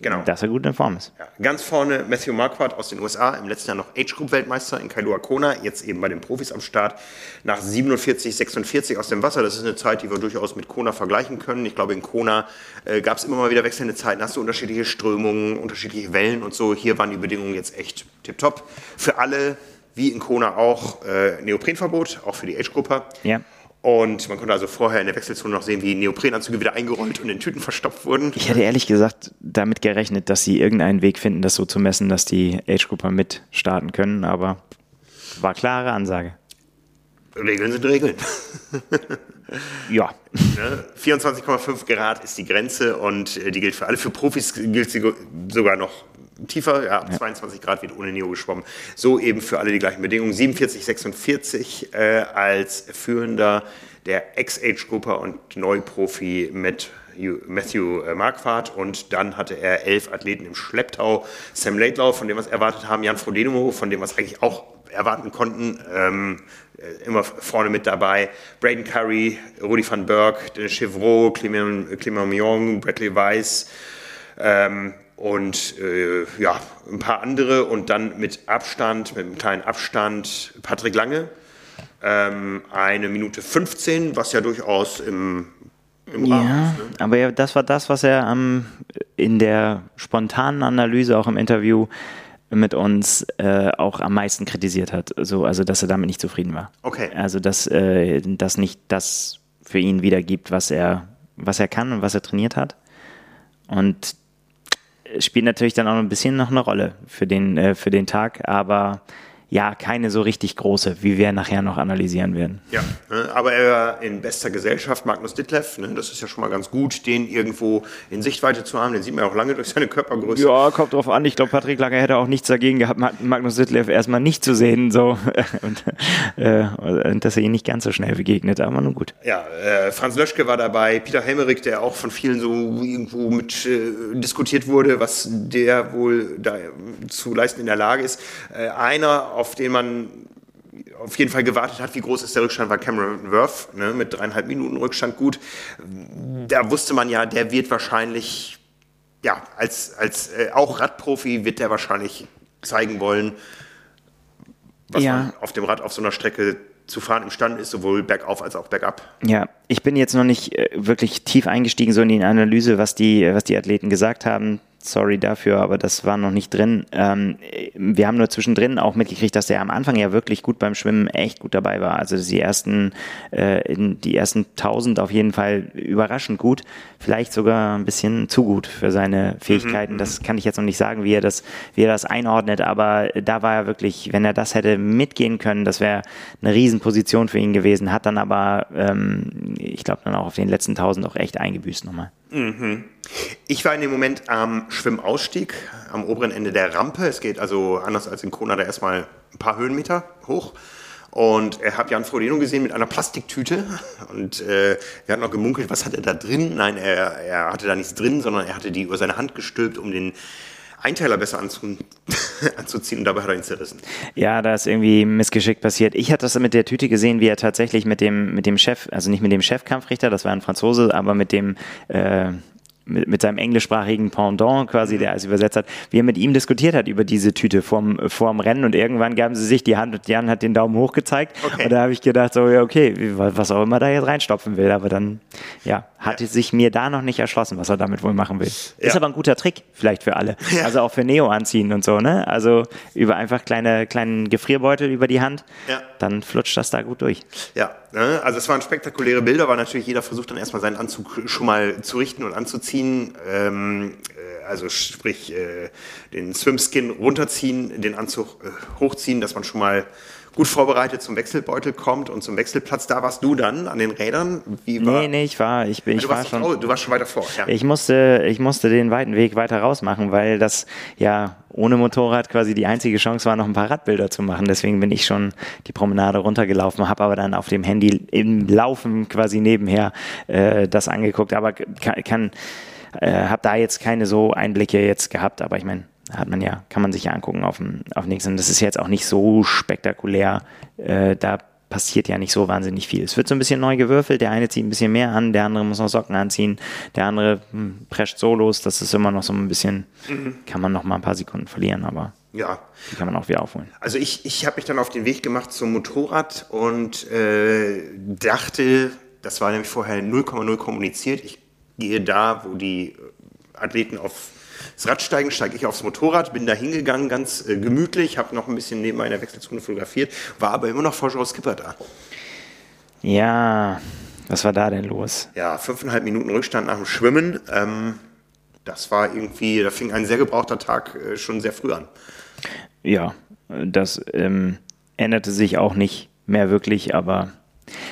Speaker 2: genau. dass er gut in Form ist.
Speaker 1: Ja, ganz vorne Matthew Marquardt aus den USA, im letzten Jahr noch Age-Group-Weltmeister in Kailua Kona, jetzt eben bei den Profis am Start, nach 47, 46 aus dem Wasser. Das ist eine Zeit, die wir durchaus mit Kona vergleichen können. Ich glaube, in Kona äh, gab es immer mal wieder wechselnde Zeiten, hast du unterschiedliche Strömungen, unterschiedliche Wellen und so. Hier waren die Bedingungen jetzt echt tipptopp. Für alle wie in Kona auch äh, Neoprenverbot, auch für die Age-Gruppe.
Speaker 2: Ja.
Speaker 1: Und man konnte also vorher in der Wechselzone noch sehen, wie Neoprenanzüge wieder eingerollt und in Tüten verstopft wurden.
Speaker 2: Ich hätte ehrlich gesagt damit gerechnet, dass sie irgendeinen Weg finden, das so zu messen, dass die Age-Grupper mit starten können, aber war klare Ansage.
Speaker 1: Regeln sind Regeln.
Speaker 2: ja.
Speaker 1: Ne? 24,5 Grad ist die Grenze und äh, die gilt für alle. Für Profis gilt sie sogar noch tiefer, ja, ab ja. 22 Grad wird ohne Neo geschwommen. So eben für alle die gleichen Bedingungen. 47, 46 äh, als führender der Ex-Age-Grupper und Neuprofi mit Matthew äh, Marquardt und dann hatte er elf Athleten im Schlepptau. Sam Laidlaw, von dem wir es erwartet haben, Jan Frodeno, von dem wir es eigentlich auch erwarten konnten, ähm, äh, immer vorne mit dabei. Braden Curry, Rudi van Berg, Dennis Chevreau, Clement, Clement Mion, Bradley Weiss, ähm, und äh, ja, ein paar andere und dann mit Abstand, mit einem kleinen Abstand Patrick Lange. Ähm, eine Minute 15, was ja durchaus im, im
Speaker 2: ja, Rahmen ist. Ne? Aber ja, das war das, was er ähm, in der spontanen Analyse, auch im Interview mit uns, äh, auch am meisten kritisiert hat. So, also, dass er damit nicht zufrieden war.
Speaker 1: Okay.
Speaker 2: Also, dass äh, das nicht das für ihn wiedergibt, was er, was er kann und was er trainiert hat. Und spielt natürlich dann auch ein bisschen noch eine Rolle für den, äh, für den Tag, aber ja, keine so richtig große, wie wir nachher noch analysieren werden.
Speaker 1: Ja, ne, aber er war in bester Gesellschaft, Magnus Ditlev, ne, das ist ja schon mal ganz gut, den irgendwo in Sichtweite zu haben, den sieht man ja auch lange durch seine Körpergröße.
Speaker 2: Ja, kommt drauf an, ich glaube, Patrick Lager hätte auch nichts dagegen gehabt, Magnus Ditlev erstmal nicht zu sehen, so, und, äh, dass er ihn nicht ganz so schnell begegnet, aber nun gut.
Speaker 1: Ja, äh, Franz Löschke war dabei, Peter Helmerich, der auch von vielen so irgendwo mit äh, diskutiert wurde, was der wohl da zu leisten in der Lage ist. Äh, einer auf den man auf jeden Fall gewartet hat, wie groß ist der Rückstand, war Cameron Worth ne, mit dreieinhalb Minuten Rückstand gut. Da wusste man ja, der wird wahrscheinlich, ja, als, als äh, auch Radprofi wird der wahrscheinlich zeigen wollen, was ja. man auf dem Rad auf so einer Strecke zu fahren imstande ist, sowohl bergauf als auch bergab.
Speaker 2: Ja, ich bin jetzt noch nicht äh, wirklich tief eingestiegen so in die Analyse, was die, was die Athleten gesagt haben sorry dafür, aber das war noch nicht drin. Ähm, wir haben nur zwischendrin auch mitgekriegt, dass er am Anfang ja wirklich gut beim Schwimmen echt gut dabei war. Also die ersten, äh, die ersten 1000 auf jeden Fall überraschend gut. Vielleicht sogar ein bisschen zu gut für seine Fähigkeiten. Mhm. Das kann ich jetzt noch nicht sagen, wie er das, wie er das einordnet, aber da war er wirklich, wenn er das hätte mitgehen können, das wäre eine Riesenposition für ihn gewesen. Hat dann aber, ähm, ich glaube, dann auch auf den letzten 1000 auch echt eingebüßt nochmal.
Speaker 1: Mhm. Ich war in dem Moment am Schwimmausstieg, am oberen Ende der Rampe. Es geht also anders als in Kona da erstmal ein paar Höhenmeter hoch. Und er hat Jan Frodeno gesehen mit einer Plastiktüte und äh, wir hatten noch gemunkelt, was hat er da drin? Nein, er, er hatte da nichts drin, sondern er hatte die über seine Hand gestülpt, um den Einteiler besser anzu anzuziehen und dabei hat er ihn zerrissen.
Speaker 2: Ja, da ist irgendwie Missgeschick passiert. Ich hatte das mit der Tüte gesehen, wie er tatsächlich mit dem, mit dem Chef, also nicht mit dem Chefkampfrichter, das war ein Franzose, aber mit dem äh, mit, mit seinem englischsprachigen Pendant quasi, mhm. der als übersetzt hat, wie er mit ihm diskutiert hat über diese Tüte vorm, vorm Rennen und irgendwann gaben sie sich die Hand und Jan hat den Daumen hoch gezeigt okay. und da habe ich gedacht so, ja okay, was auch immer da jetzt reinstopfen will, aber dann, ja, hat ja. sich mir da noch nicht erschlossen, was er damit wohl machen will. Ja. Ist aber ein guter Trick vielleicht für alle, ja. also auch für Neo anziehen und so, ne, also über einfach kleine, kleinen Gefrierbeutel über die Hand, dann flutscht das da gut durch.
Speaker 1: Ja, ne? also es waren spektakuläre Bilder, weil natürlich jeder versucht dann erstmal seinen Anzug schon mal zu richten und anzuziehen. Ähm, äh, also sprich äh, den Swimskin runterziehen, den Anzug äh, hochziehen, dass man schon mal gut vorbereitet zum Wechselbeutel kommt und zum Wechselplatz. Da warst du dann an den Rädern?
Speaker 2: Wie war nee, nee, ich war, ich bin, ich war schon.
Speaker 1: Auch, du warst schon weiter vor. Ja.
Speaker 2: Ich musste, ich musste den weiten Weg weiter raus machen, weil das ja ohne Motorrad quasi die einzige Chance war, noch ein paar Radbilder zu machen. Deswegen bin ich schon die Promenade runtergelaufen, habe aber dann auf dem Handy im Laufen quasi nebenher äh, das angeguckt. Aber kann, kann äh, habe da jetzt keine so Einblicke jetzt gehabt. Aber ich meine hat man ja, kann man sich ja angucken auf dem, auf dem nächsten. Das ist jetzt auch nicht so spektakulär. Äh, da passiert ja nicht so wahnsinnig viel. Es wird so ein bisschen neu gewürfelt. Der eine zieht ein bisschen mehr an, der andere muss noch Socken anziehen, der andere hm, prescht Solos. Das ist immer noch so ein bisschen, mhm. kann man noch mal ein paar Sekunden verlieren, aber
Speaker 1: ja.
Speaker 2: die kann man auch wieder aufholen.
Speaker 1: Also ich, ich habe mich dann auf den Weg gemacht zum Motorrad und äh, dachte, das war nämlich vorher 0,0 kommuniziert. Ich gehe da, wo die Athleten auf das Radsteigen steige ich aufs Motorrad, bin da hingegangen, ganz äh, gemütlich, habe noch ein bisschen neben meiner Wechselzone fotografiert, war aber immer noch vor Joe Skipper da.
Speaker 2: Ja, was war da denn los?
Speaker 1: Ja, fünfeinhalb Minuten Rückstand nach dem Schwimmen. Ähm, das war irgendwie, da fing ein sehr gebrauchter Tag äh, schon sehr früh an.
Speaker 2: Ja, das ähm, änderte sich auch nicht mehr wirklich, aber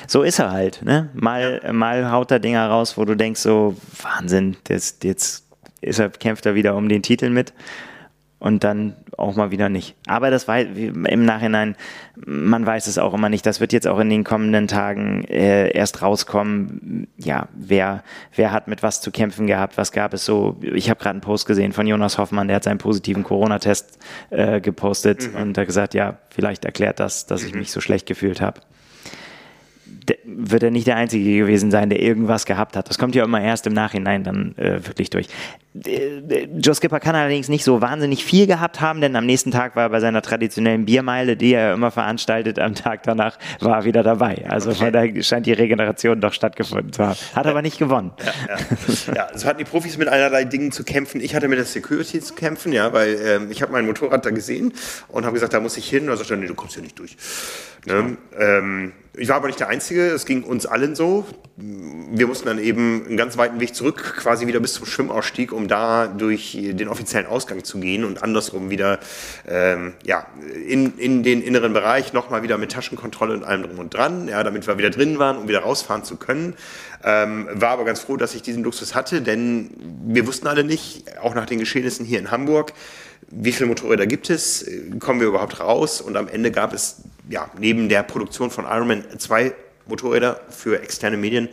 Speaker 2: so ist er halt. Ne? Mal, ja. mal haut er Dinger raus, wo du denkst, so Wahnsinn, jetzt, jetzt ist er, kämpft er wieder um den Titel mit und dann auch mal wieder nicht. Aber das war im Nachhinein, man weiß es auch immer nicht. Das wird jetzt auch in den kommenden Tagen äh, erst rauskommen. Ja, wer, wer hat mit was zu kämpfen gehabt? Was gab es so? Ich habe gerade einen Post gesehen von Jonas Hoffmann, der hat seinen positiven Corona-Test äh, gepostet mhm. und hat gesagt, ja, vielleicht erklärt das, dass ich mhm. mich so schlecht gefühlt habe wird er nicht der Einzige gewesen sein, der irgendwas gehabt hat. Das kommt ja immer erst im Nachhinein dann äh, wirklich durch. Äh, Joe Skipper kann allerdings nicht so wahnsinnig viel gehabt haben, denn am nächsten Tag war er bei seiner traditionellen Biermeile, die er immer veranstaltet, am Tag danach war er wieder dabei. Also okay. von daher scheint die Regeneration doch stattgefunden zu haben. Hat aber nicht gewonnen.
Speaker 1: Ja, ja. ja, so hatten die Profis mit einerlei Dingen zu kämpfen. Ich hatte mit der Security zu kämpfen, ja, weil ähm, ich habe mein Motorrad da gesehen und habe gesagt, da muss ich hin. Und er sagte, nee, du kommst hier nicht durch. Ne? Ähm, ich war aber nicht der Einzige, es ging uns allen so. Wir mussten dann eben einen ganz weiten Weg zurück, quasi wieder bis zum Schwimmausstieg, um da durch den offiziellen Ausgang zu gehen und andersrum wieder ähm, ja, in, in den inneren Bereich nochmal wieder mit Taschenkontrolle und allem drum und dran, ja, damit wir wieder drin waren, um wieder rausfahren zu können. Ähm, war aber ganz froh, dass ich diesen Luxus hatte, denn wir wussten alle nicht, auch nach den Geschehnissen hier in Hamburg, wie viele Motorräder gibt es, kommen wir überhaupt raus und am Ende gab es ja, neben der Produktion von Ironman zwei Motorräder für externe Medien.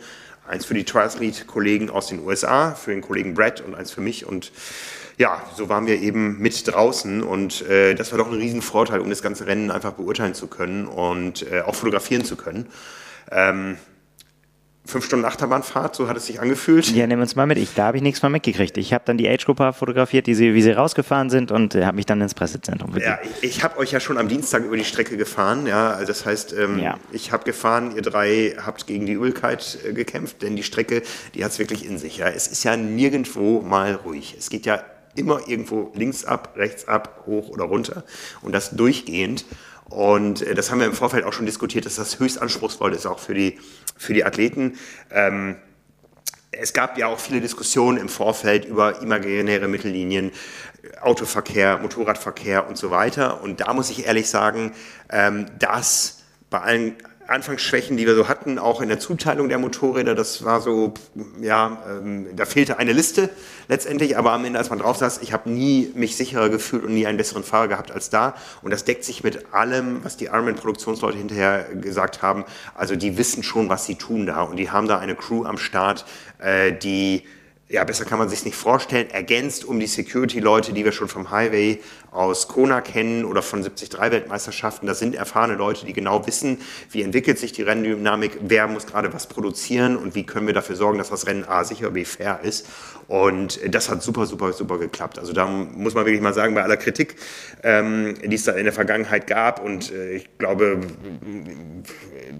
Speaker 1: Eins für die Triathlete-Kollegen aus den USA, für den Kollegen Brad und eins für mich. Und ja, so waren wir eben mit draußen und äh, das war doch ein Riesenvorteil, um das ganze Rennen einfach beurteilen zu können und äh, auch fotografieren zu können. Ähm, fünf Stunden Achterbahnfahrt, so hat es sich angefühlt.
Speaker 2: Ja, nehmen wir uns mal mit. Ich, da habe ich nichts mehr mitgekriegt. Ich habe dann die Age-Gruppe fotografiert, die sie, wie sie rausgefahren sind und äh, habe mich dann ins Pressezentrum
Speaker 1: begeben. Ja, ich, ich habe euch ja schon am Dienstag über die Strecke gefahren. Ja, also das heißt, ähm, ja. ich habe gefahren, ihr drei habt gegen die Übelkeit äh, gekämpft, denn die Strecke, die hat es wirklich in sich. Ja. Es ist ja nirgendwo mal ruhig. Es geht ja immer irgendwo links ab, rechts ab, hoch oder runter und das durchgehend. Und äh, das haben wir im Vorfeld auch schon diskutiert, dass das höchst anspruchsvoll ist, auch für die, für die Athleten. Ähm, es gab ja auch viele Diskussionen im Vorfeld über imaginäre Mittellinien, Autoverkehr, Motorradverkehr und so weiter. Und da muss ich ehrlich sagen, ähm, dass bei allen Anfangsschwächen, die wir so hatten, auch in der Zuteilung der Motorräder, das war so, ja, ähm, da fehlte eine Liste letztendlich, aber am Ende, als man drauf saß, ich habe nie mich sicherer gefühlt und nie einen besseren Fahrer gehabt als da. Und das deckt sich mit allem, was die Ironman-Produktionsleute hinterher gesagt haben. Also die wissen schon, was sie tun da und die haben da eine Crew am Start, äh, die ja, besser kann man sich nicht vorstellen, ergänzt um die Security-Leute, die wir schon vom Highway aus Kona kennen oder von 73-Weltmeisterschaften. Das sind erfahrene Leute, die genau wissen, wie entwickelt sich die Renndynamik, wer muss gerade was produzieren und wie können wir dafür sorgen, dass das Rennen A sicher, B fair ist. Und das hat super, super, super geklappt. Also da muss man wirklich mal sagen, bei aller Kritik, ähm, die es da in der Vergangenheit gab und äh, ich glaube,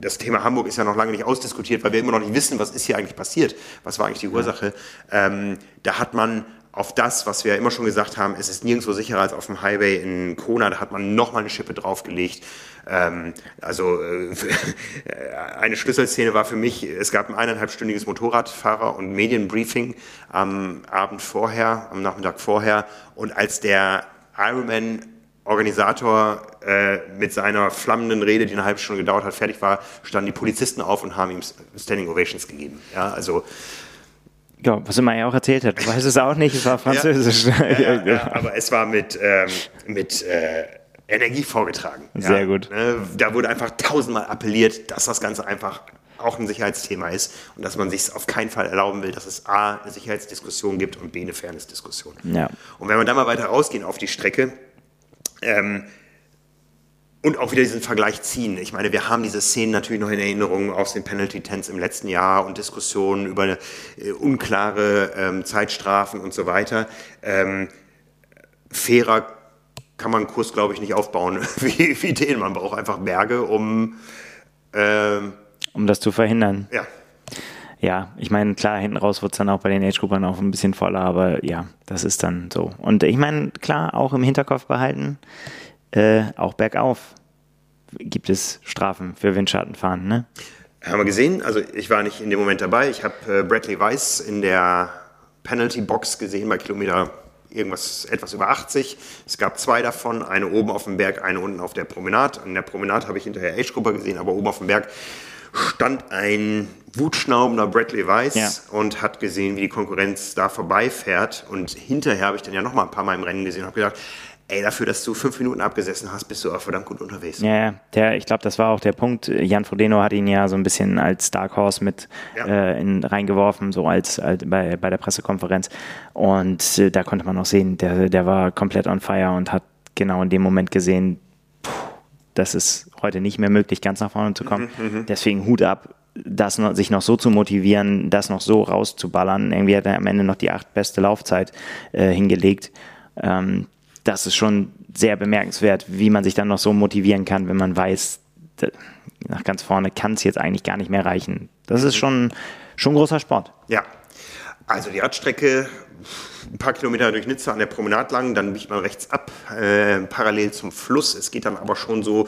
Speaker 1: das Thema Hamburg ist ja noch lange nicht ausdiskutiert, weil wir immer noch nicht wissen, was ist hier eigentlich passiert, was war eigentlich die Ursache. Ähm, da hat man auf das, was wir immer schon gesagt haben, es ist nirgendwo sicherer als auf dem Highway in Kona, da hat man nochmal eine Schippe draufgelegt. Ähm, also äh, eine Schlüsselszene war für mich, es gab ein eineinhalbstündiges Motorradfahrer- und Medienbriefing am Abend vorher, am Nachmittag vorher und als der Ironman Organisator äh, mit seiner flammenden Rede, die eine halbe Stunde gedauert hat, fertig war, standen die Polizisten auf und haben ihm Standing Ovations gegeben. Ja, also
Speaker 2: ja, was er mir ja auch erzählt hat. Du weißt es auch nicht, es war Französisch.
Speaker 1: Ja, ja, aber es war mit, ähm, mit äh, Energie vorgetragen.
Speaker 2: Sehr gut.
Speaker 1: Ne, da wurde einfach tausendmal appelliert, dass das Ganze einfach auch ein Sicherheitsthema ist und dass man sich auf keinen Fall erlauben will, dass es A, eine Sicherheitsdiskussion gibt und B, eine Fairness-Diskussion.
Speaker 2: Ja.
Speaker 1: Und wenn wir dann mal weiter rausgehen auf die Strecke, ähm, und auch wieder diesen Vergleich ziehen. Ich meine, wir haben diese Szenen natürlich noch in Erinnerung aus den Penalty Tents im letzten Jahr und Diskussionen über äh, unklare ähm, Zeitstrafen und so weiter. Ähm, fairer kann man einen Kurs, glaube ich, nicht aufbauen wie, wie den. Man braucht einfach Berge, um
Speaker 2: ähm, um das zu verhindern.
Speaker 1: Ja.
Speaker 2: Ja, ich meine, klar, hinten raus wird es dann auch bei den Age-Gruppern auch ein bisschen voller, aber ja, das ist dann so. Und ich meine, klar, auch im Hinterkopf behalten, äh, auch bergauf gibt es Strafen für Windschattenfahren, ne?
Speaker 1: Haben wir gesehen. Also ich war nicht in dem Moment dabei. Ich habe äh, Bradley Weiss in der Penalty Box gesehen bei Kilometer irgendwas etwas über 80. Es gab zwei davon, eine oben auf dem Berg, eine unten auf der Promenade. An der Promenade habe ich hinterher Age-Gruppe gesehen, aber oben auf dem Berg stand ein wutschnaubender Bradley Weiss ja. und hat gesehen, wie die Konkurrenz da vorbeifährt. Und hinterher habe ich dann ja noch mal ein paar Mal im Rennen gesehen und habe gedacht, ey, dafür, dass du fünf Minuten abgesessen hast, bist du auch verdammt gut unterwegs.
Speaker 2: Ja, der, ich glaube, das war auch der Punkt. Jan Frodeno hat ihn ja so ein bisschen als Dark Horse mit ja. äh, in, reingeworfen, so als, als, bei, bei der Pressekonferenz. Und äh, da konnte man auch sehen, der, der war komplett on fire und hat genau in dem Moment gesehen, das ist heute nicht mehr möglich, ganz nach vorne zu kommen. Mhm, mhm. Deswegen Hut ab, das noch, sich noch so zu motivieren, das noch so rauszuballern. Irgendwie hat er am Ende noch die acht beste Laufzeit äh, hingelegt. Ähm, das ist schon sehr bemerkenswert, wie man sich dann noch so motivieren kann, wenn man weiß, nach ganz vorne kann es jetzt eigentlich gar nicht mehr reichen. Das ist schon, schon großer Sport.
Speaker 1: Ja, also die Radstrecke, ein paar Kilometer durch Nizza an der Promenade lang, dann biegt man rechts ab, äh, parallel zum Fluss. Es geht dann aber schon so,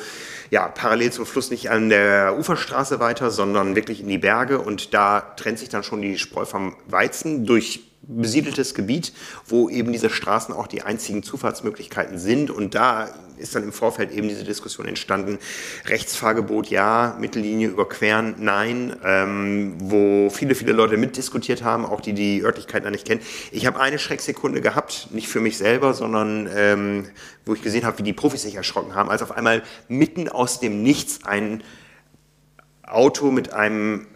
Speaker 1: ja, parallel zum Fluss nicht an der Uferstraße weiter, sondern wirklich in die Berge und da trennt sich dann schon die Spreu vom Weizen durch besiedeltes Gebiet, wo eben diese Straßen auch die einzigen Zufahrtsmöglichkeiten sind. Und da ist dann im Vorfeld eben diese Diskussion entstanden, Rechtsfahrgebot ja, Mittellinie überqueren nein, ähm, wo viele, viele Leute mitdiskutiert haben, auch die die Örtlichkeit da nicht kennen. Ich habe eine Schrecksekunde gehabt, nicht für mich selber, sondern ähm, wo ich gesehen habe, wie die Profis sich erschrocken haben, als auf einmal mitten aus dem Nichts ein Auto mit einem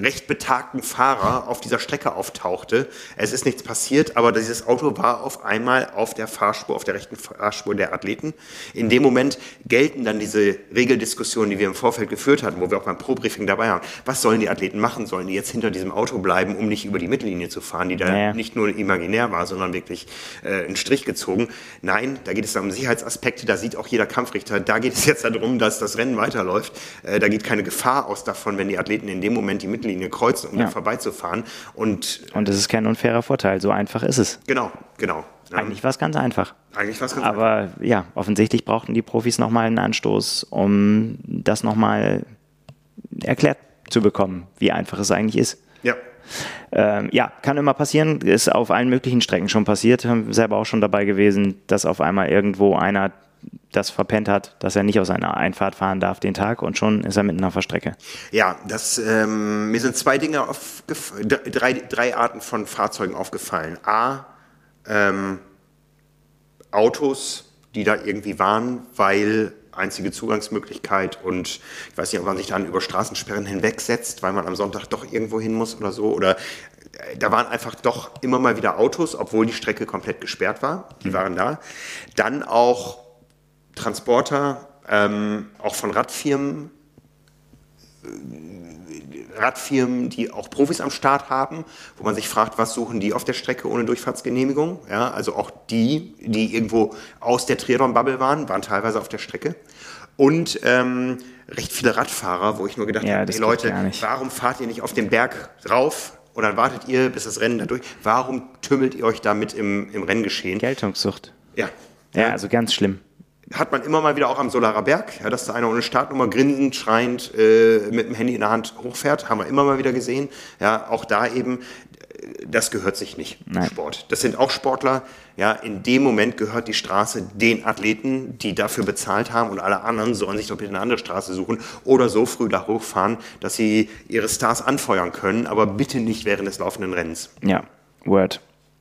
Speaker 1: recht betagten Fahrer auf dieser Strecke auftauchte. Es ist nichts passiert, aber dieses Auto war auf einmal auf der Fahrspur, auf der rechten Fahrspur der Athleten. In dem Moment gelten dann diese Regeldiskussionen, die wir im Vorfeld geführt hatten, wo wir auch beim Pro-Briefing dabei waren. Was sollen die Athleten machen? Sollen die jetzt hinter diesem Auto bleiben, um nicht über die Mittellinie zu fahren, die da naja. nicht nur imaginär war, sondern wirklich äh, einen Strich gezogen? Nein, da geht es um Sicherheitsaspekte, da sieht auch jeder Kampfrichter, da geht es jetzt darum, dass das Rennen weiterläuft. Äh, da geht keine Gefahr aus davon, wenn die Athleten in dem Moment die Mittellinie kreuzen, um ja. dann vorbeizufahren. Und,
Speaker 2: und das ist kein unfairer Vorteil, so einfach ist es.
Speaker 1: Genau, genau.
Speaker 2: Eigentlich war es ganz einfach.
Speaker 1: Eigentlich war es ganz
Speaker 2: Aber einfach. ja, offensichtlich brauchten die Profis nochmal einen Anstoß, um das nochmal erklärt zu bekommen, wie einfach es eigentlich ist.
Speaker 1: Ja.
Speaker 2: Ähm, ja, kann immer passieren, ist auf allen möglichen Strecken schon passiert, haben selber auch schon dabei gewesen, dass auf einmal irgendwo einer das verpennt hat, dass er nicht aus einer Einfahrt fahren darf den Tag und schon ist er mitten auf der Strecke.
Speaker 1: Ja, das, ähm, mir sind zwei Dinge drei, drei Arten von Fahrzeugen aufgefallen. A, ähm, Autos, die da irgendwie waren, weil einzige Zugangsmöglichkeit und ich weiß nicht, ob man sich dann über Straßensperren hinwegsetzt, weil man am Sonntag doch irgendwo hin muss oder so oder äh, da waren einfach doch immer mal wieder Autos, obwohl die Strecke komplett gesperrt war. Die mhm. waren da. Dann auch Transporter, ähm, auch von Radfirmen, äh, Radfirmen, die auch Profis am Start haben, wo man sich fragt, was suchen die auf der Strecke ohne Durchfahrtsgenehmigung? Ja, also auch die, die irgendwo aus der Triathlon-Bubble waren, waren teilweise auf der Strecke. Und ähm, recht viele Radfahrer, wo ich nur gedacht ja, habe, hey Leute, warum fahrt ihr nicht auf den Berg rauf? Oder wartet ihr, bis das Rennen da durch? Warum tümmelt ihr euch da mit im, im Renngeschehen?
Speaker 2: Geltungssucht.
Speaker 1: Ja.
Speaker 2: Ja, also ganz schlimm
Speaker 1: hat man immer mal wieder auch am Solarer Berg, ja, dass da einer ohne Startnummer grinsend, schreiend äh, mit dem Handy in der Hand hochfährt, haben wir immer mal wieder gesehen. Ja, auch da eben, das gehört sich nicht, Nein. Sport. Das sind auch Sportler. Ja, in dem Moment gehört die Straße den Athleten, die dafür bezahlt haben und alle anderen sollen sich doch bitte eine andere Straße suchen oder so früh da hochfahren, dass sie ihre Stars anfeuern können, aber bitte nicht während des laufenden Rennens.
Speaker 2: Ja, Word.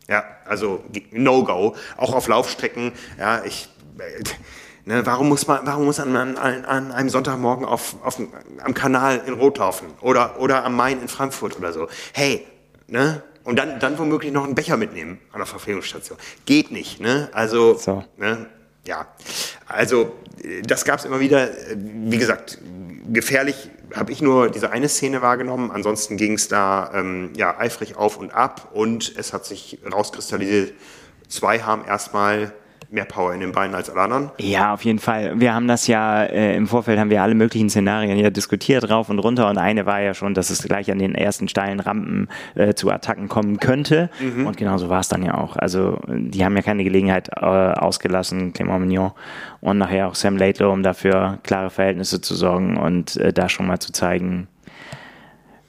Speaker 1: Ja, also No-Go. Auch auf Laufstrecken. Ja, ich Ne, warum muss man, warum muss man an, an einem Sonntagmorgen auf, auf, am Kanal in Rot laufen oder, oder am Main in Frankfurt oder so? Hey, ne? Und dann, dann womöglich noch einen Becher mitnehmen an der Verpflegungsstation. Geht nicht, ne? Also, so. ne? Ja. Also, das gab es immer wieder. Wie gesagt, gefährlich habe ich nur diese eine Szene wahrgenommen. Ansonsten ging es da ähm, ja, eifrig auf und ab und es hat sich rauskristallisiert, zwei haben erstmal mehr Power in den Beinen als alle anderen.
Speaker 2: Ja, auf jeden Fall. Wir haben das ja äh, im Vorfeld haben wir alle möglichen Szenarien ja diskutiert, rauf und runter. Und eine war ja schon, dass es gleich an den ersten steilen Rampen äh, zu Attacken kommen könnte. Mhm. Und genauso war es dann ja auch. Also die haben ja keine Gelegenheit äh, ausgelassen, Clément Mignon und nachher auch Sam Laidlow, um dafür klare Verhältnisse zu sorgen und äh, da schon mal zu zeigen,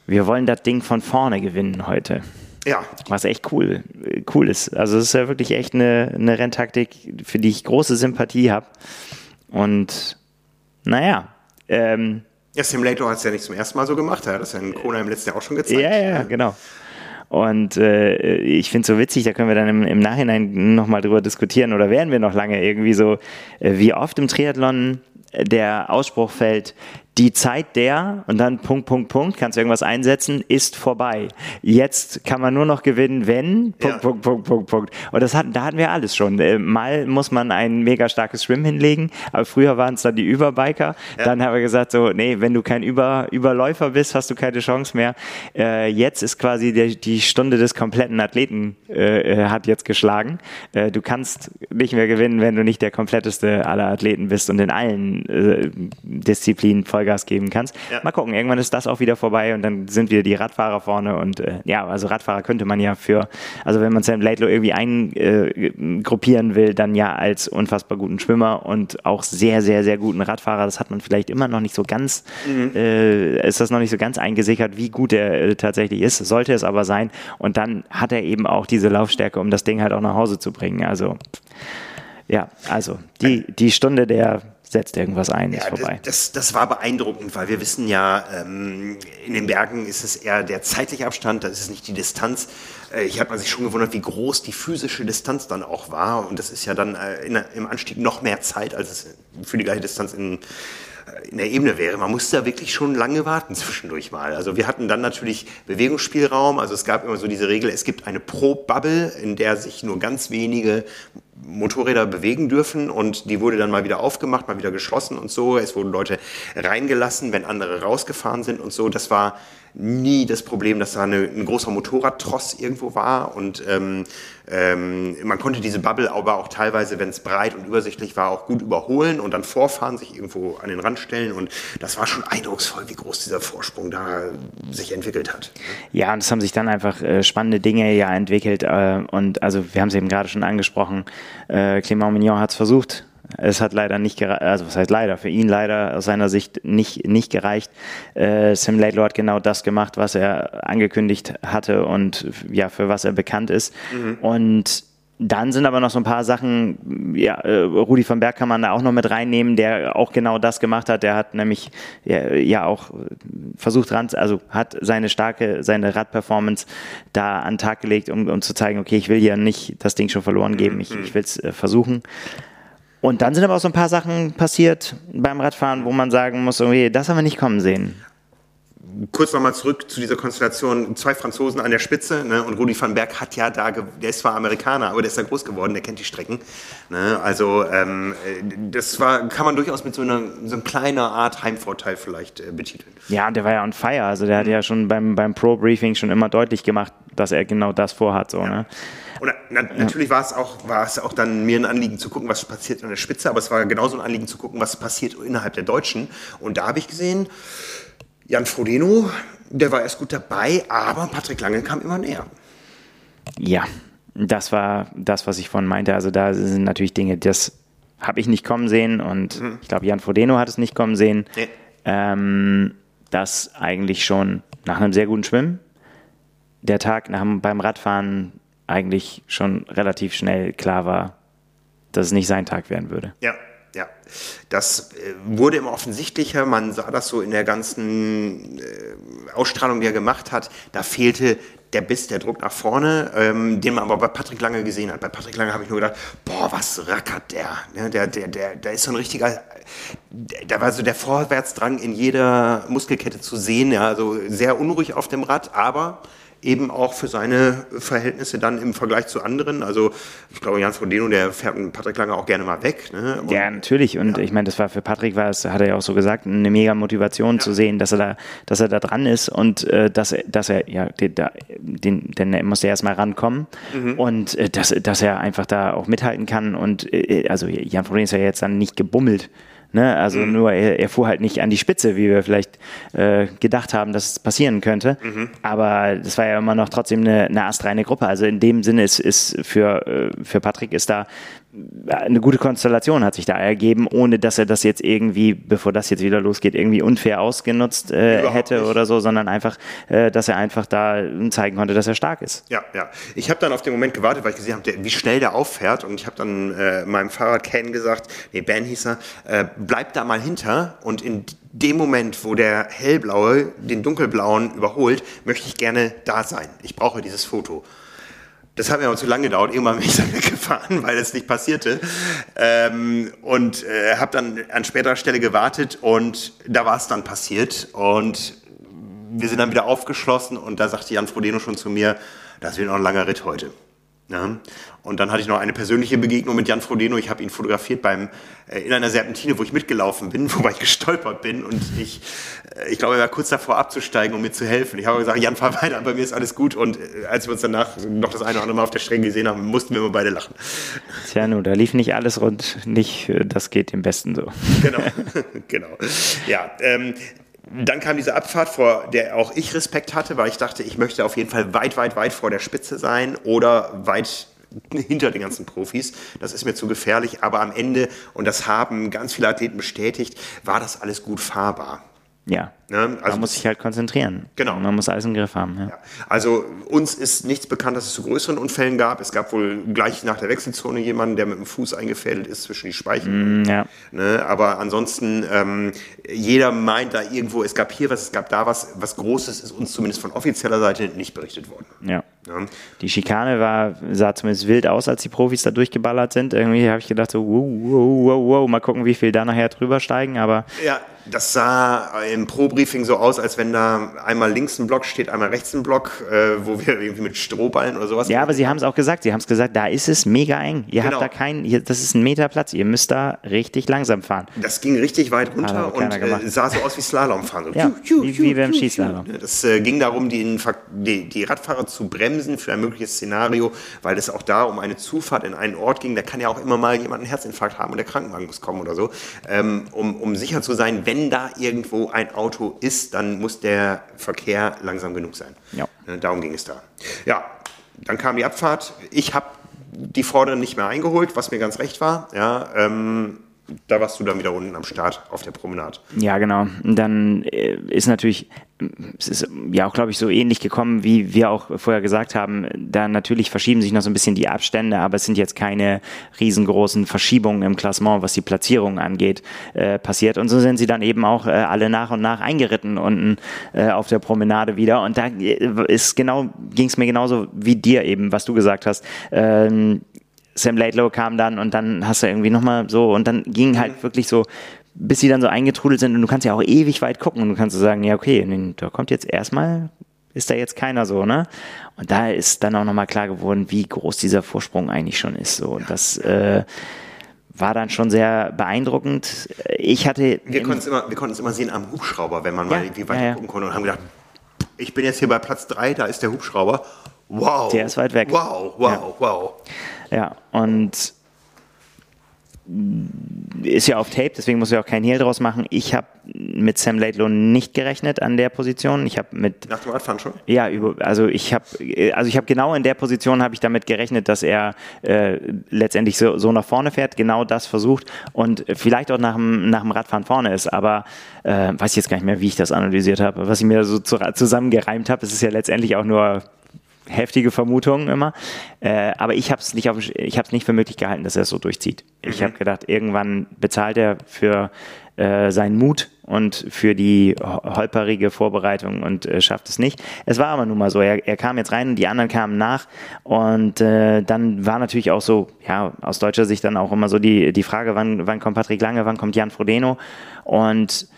Speaker 2: wir wollen das Ding von vorne gewinnen heute. Ja. Was echt cool, cool ist. Also es ist ja wirklich echt eine, eine Renntaktik, für die ich große Sympathie habe. Und naja, ähm,
Speaker 1: ja, Sim Lato hat es ja nicht zum ersten Mal so gemacht, er hat das ja in Kona im letzten Jahr auch schon gezeigt.
Speaker 2: Ja, ja, genau. Und äh, ich finde es so witzig, da können wir dann im, im Nachhinein nochmal drüber diskutieren oder werden wir noch lange irgendwie so, äh, wie oft im Triathlon der Ausspruch fällt, die Zeit der und dann Punkt, Punkt, Punkt, kannst du irgendwas einsetzen, ist vorbei. Jetzt kann man nur noch gewinnen, wenn, Punkt, ja. Punkt, Punkt, Punkt, Punkt. Und das hatten, da hatten wir alles schon. Äh, mal muss man ein mega starkes Schwimmen hinlegen, aber früher waren es dann die Überbiker. Ja. Dann haben wir gesagt so, nee, wenn du kein Über, Überläufer bist, hast du keine Chance mehr. Äh, jetzt ist quasi der, die Stunde des kompletten Athleten äh, äh hat jetzt geschlagen. Äh, du kannst nicht mehr gewinnen, wenn du nicht der kompletteste aller Athleten bist und in allen äh, Disziplinen voll Vollgas geben kannst. Ja. Mal gucken, irgendwann ist das auch wieder vorbei und dann sind wieder die Radfahrer vorne und äh, ja, also Radfahrer könnte man ja für, also wenn man Sam Laidlow irgendwie eingruppieren äh, will, dann ja als unfassbar guten Schwimmer und auch sehr, sehr, sehr guten Radfahrer. Das hat man vielleicht immer noch nicht so ganz, mhm. äh, ist das noch nicht so ganz eingesichert, wie gut er äh, tatsächlich ist. Sollte es aber sein. Und dann hat er eben auch diese Laufstärke, um das Ding halt auch nach Hause zu bringen. Also ja, also die, die Stunde der setzt irgendwas ein, ja, ist vorbei.
Speaker 1: Das, das war beeindruckend, weil wir wissen ja, ähm, in den Bergen ist es eher der zeitliche Abstand, das ist nicht die Distanz. Äh, ich habe man sich schon gewundert, wie groß die physische Distanz dann auch war. Und das ist ja dann äh, in, im Anstieg noch mehr Zeit, als es für die gleiche Distanz in in der Ebene wäre. Man musste da wirklich schon lange warten zwischendurch mal. Also wir hatten dann natürlich Bewegungsspielraum. Also es gab immer so diese Regel, es gibt eine Pro-Bubble, in der sich nur ganz wenige Motorräder bewegen dürfen und die wurde dann mal wieder aufgemacht, mal wieder geschlossen und so. Es wurden Leute reingelassen, wenn andere rausgefahren sind und so. Das war nie das Problem, dass da eine, ein großer Motorradtross irgendwo war und ähm, ähm, man konnte diese Bubble aber auch teilweise, wenn es breit und übersichtlich war, auch gut überholen und dann vorfahren, sich irgendwo an den Rand stellen und das war schon eindrucksvoll, wie groß dieser Vorsprung da sich entwickelt hat.
Speaker 2: Ja, und es haben sich dann einfach äh, spannende Dinge ja entwickelt äh, und also wir haben es eben gerade schon angesprochen, äh, Clément Mignon hat es versucht, es hat leider nicht gereicht, also was heißt leider, für ihn leider aus seiner Sicht nicht, nicht gereicht. Äh, Sam Laidlaw hat genau das gemacht, was er angekündigt hatte und ja, für was er bekannt ist. Mhm. Und dann sind aber noch so ein paar Sachen, ja, äh, Rudi von Berg kann man da auch noch mit reinnehmen, der auch genau das gemacht hat. Der hat nämlich ja, ja auch versucht ran, also hat seine starke, seine Radperformance da an den Tag gelegt, um, um zu zeigen, okay, ich will hier nicht das Ding schon verloren geben, ich, ich will es äh, versuchen. Und dann sind aber auch so ein paar Sachen passiert beim Radfahren, wo man sagen muss, okay, das haben wir nicht kommen sehen.
Speaker 1: Kurz nochmal zurück zu dieser Konstellation. Zwei Franzosen an der Spitze ne? und Rudi van Berg hat ja da, der ist zwar Amerikaner, aber der ist da groß geworden, der kennt die Strecken. Ne? Also ähm, das war, kann man durchaus mit so einer, so einer kleinen Art Heimvorteil vielleicht äh, betiteln.
Speaker 2: Ja, der war ja on fire. Also der hat ja schon beim, beim Pro-Briefing schon immer deutlich gemacht, dass er genau das vorhat. So, ja. ne?
Speaker 1: Und na, natürlich war es auch, war es auch dann mir ein Anliegen zu gucken, was passiert an der Spitze, aber es war genauso ein Anliegen zu gucken, was passiert innerhalb der Deutschen. Und da habe ich gesehen, Jan Frodeno, der war erst gut dabei, aber Patrick Lange kam immer näher.
Speaker 2: Ja, das war das, was ich vorhin meinte. Also da sind natürlich Dinge, das habe ich nicht kommen sehen und mhm. ich glaube, Jan Frodeno hat es nicht kommen sehen. Nee. Ähm, das eigentlich schon nach einem sehr guten Schwimmen. Der Tag nach, beim Radfahren eigentlich schon relativ schnell klar war, dass es nicht sein Tag werden würde.
Speaker 1: Ja, ja. Das äh, wurde immer offensichtlicher. Man sah das so in der ganzen äh, Ausstrahlung, die er gemacht hat. Da fehlte der Biss, der Druck nach vorne, ähm, den man aber bei Patrick Lange gesehen hat. Bei Patrick Lange habe ich nur gedacht, boah, was rackert der? Ne, der, der, der, der ist so ein richtiger, da war so der Vorwärtsdrang in jeder Muskelkette zu sehen. Ja, also sehr unruhig auf dem Rad, aber eben auch für seine Verhältnisse dann im Vergleich zu anderen. Also ich glaube, Jan Frodeno, der fährt Patrick Lange auch gerne mal weg.
Speaker 2: Ne? ja, natürlich. Und ja. ich meine, das war für Patrick, war es, hat er ja auch so gesagt, eine mega Motivation ja. zu sehen, dass er da, dass er da dran ist und äh, dass er, dass er, ja, den, den, denn er muss ja erstmal rankommen mhm. und äh, dass, dass er einfach da auch mithalten kann. Und äh, also Jan Frodeno ist ja jetzt dann nicht gebummelt. Ne? Also mhm. nur er, er, fuhr halt nicht an die Spitze, wie wir vielleicht äh, gedacht haben, dass es passieren könnte. Mhm. Aber das war ja immer noch trotzdem eine, eine astreine Gruppe. Also in dem Sinne ist, ist für, äh, für Patrick ist da eine gute Konstellation hat sich da ergeben, ohne dass er das jetzt irgendwie, bevor das jetzt wieder losgeht, irgendwie unfair ausgenutzt äh, hätte nicht. oder so, sondern einfach, äh, dass er einfach da zeigen konnte, dass er stark ist.
Speaker 1: Ja, ja. Ich habe dann auf den Moment gewartet, weil ich gesehen habe, wie schnell der auffährt und ich habe dann äh, meinem Fahrrad Ken gesagt, nee, Ben hieß er, äh, bleib da mal hinter und in dem Moment, wo der hellblaue den dunkelblauen überholt, möchte ich gerne da sein. Ich brauche dieses Foto. Das hat mir aber zu lange gedauert. Irgendwann bin ich dann weggefahren, weil es nicht passierte. Ähm, und äh, habe dann an späterer Stelle gewartet und da war es dann passiert. Und wir sind dann wieder aufgeschlossen und da sagte Jan Frodeno schon zu mir, das wird noch ein langer Ritt heute. Ja. Und dann hatte ich noch eine persönliche Begegnung mit Jan Frodeno. Ich habe ihn fotografiert beim, äh, in einer Serpentine, wo ich mitgelaufen bin, wobei ich gestolpert bin. Und ich, äh, ich glaube, er war kurz davor abzusteigen, um mir zu helfen. Ich habe gesagt, Jan, fahr weiter, bei mir ist alles gut. Und äh, als wir uns danach noch das eine oder andere Mal auf der Strecke gesehen haben, mussten wir immer beide lachen.
Speaker 2: Tja, nun, da lief nicht alles rund. Nicht, das geht dem Besten so.
Speaker 1: Genau, genau. Ja, ähm, dann kam diese Abfahrt, vor der auch ich Respekt hatte, weil ich dachte, ich möchte auf jeden Fall weit, weit, weit vor der Spitze sein oder weit hinter den ganzen Profis. Das ist mir zu gefährlich. Aber am Ende, und das haben ganz viele Athleten bestätigt, war das alles gut fahrbar.
Speaker 2: Ja. Ne? Also man muss sich halt konzentrieren.
Speaker 1: Genau.
Speaker 2: Man muss alles im Griff haben. Ja. Ja.
Speaker 1: Also uns ist nichts bekannt, dass es zu größeren Unfällen gab. Es gab wohl gleich nach der Wechselzone jemanden, der mit dem Fuß eingefädelt ist zwischen die Speichen.
Speaker 2: Mm, ja.
Speaker 1: Ne? Aber ansonsten, ähm, jeder meint da irgendwo, es gab hier was, es gab da was. Was Großes ist uns zumindest von offizieller Seite nicht berichtet worden.
Speaker 2: Ja. ja. Die Schikane war, sah zumindest wild aus, als die Profis da durchgeballert sind. Irgendwie habe ich gedacht, so, wow, wow, wow, wow, mal gucken, wie viel da nachher drüber steigen. Aber
Speaker 1: ja, das sah im Pro-Briefing so aus, als wenn da einmal links ein Block steht, einmal rechts ein Block, äh, wo wir irgendwie mit Strohballen oder sowas.
Speaker 2: Ja, aber sie haben es auch gesagt. Sie haben es gesagt, da ist es mega eng. Ihr genau. habt da keinen, das ist ein Meter Platz. Ihr müsst da richtig langsam fahren.
Speaker 1: Das ging richtig weit runter und äh, sah so aus wie Slalomfahren. So,
Speaker 2: ja, tschu, wie, wie beim Skislalom.
Speaker 1: Das äh, ging darum, die, die, die Radfahrer zu bremsen für ein mögliches Szenario, weil es auch da um eine Zufahrt in einen Ort ging. Da kann ja auch immer mal jemand einen Herzinfarkt haben und der Krankenwagen muss kommen oder so. Ähm, um, um sicher zu sein, wenn wenn da irgendwo ein Auto ist, dann muss der Verkehr langsam genug sein. Ja. Äh, darum ging es da. Ja, dann kam die Abfahrt. Ich habe die Vorderen nicht mehr eingeholt, was mir ganz recht war. Ja, ähm, da warst du dann wieder unten am Start auf der Promenade.
Speaker 2: Ja, genau. Dann äh, ist natürlich, es ist ja auch, glaube ich, so ähnlich gekommen, wie wir auch vorher gesagt haben. Da natürlich verschieben sich noch so ein bisschen die Abstände, aber es sind jetzt keine riesengroßen Verschiebungen im Klassement, was die Platzierung angeht, äh, passiert. Und so sind sie dann eben auch äh, alle nach und nach eingeritten unten äh, auf der Promenade wieder. Und da äh, ist genau, ging es mir genauso wie dir eben, was du gesagt hast. Ähm, Sam Laidlow kam dann und dann hast du irgendwie nochmal so und dann ging halt mhm. wirklich so, bis sie dann so eingetrudelt sind und du kannst ja auch ewig weit gucken und du kannst so sagen, ja okay, da kommt jetzt erstmal, ist da jetzt keiner so, ne? Und da ist dann auch nochmal klar geworden, wie groß dieser Vorsprung eigentlich schon ist. So, und das äh, war dann schon sehr beeindruckend. Ich hatte.
Speaker 1: Wir konnten es immer, wir konnten es immer sehen am Hubschrauber, wenn man ja, mal irgendwie weiter ja, ja. gucken konnte und haben gedacht, ich bin jetzt hier bei Platz 3, da ist der Hubschrauber. Wow.
Speaker 2: Der ist weit weg.
Speaker 1: Wow, wow, wow.
Speaker 2: Ja, und ist ja auf Tape, deswegen muss ich auch keinen Hehl draus machen. Ich habe mit Sam Laidlow nicht gerechnet an der Position. Ich habe mit
Speaker 1: nach dem Radfahren schon.
Speaker 2: Ja, also ich habe also ich habe genau in der Position habe ich damit gerechnet, dass er äh, letztendlich so, so nach vorne fährt, genau das versucht und vielleicht auch nach dem, nach dem Radfahren vorne ist. Aber äh, weiß ich jetzt gar nicht mehr, wie ich das analysiert habe. Was ich mir so zu, zusammengereimt habe, es ist ja letztendlich auch nur heftige Vermutungen immer. Äh, aber ich habe es nicht, nicht für möglich gehalten, dass er es so durchzieht. Mhm. Ich habe gedacht, irgendwann bezahlt er für äh, seinen Mut und für die holperige Vorbereitung und äh, schafft es nicht. Es war aber nun mal so, er, er kam jetzt rein und die anderen kamen nach und äh, dann war natürlich auch so, ja, aus deutscher Sicht dann auch immer so die, die Frage, wann, wann kommt Patrick Lange, wann kommt Jan Frodeno und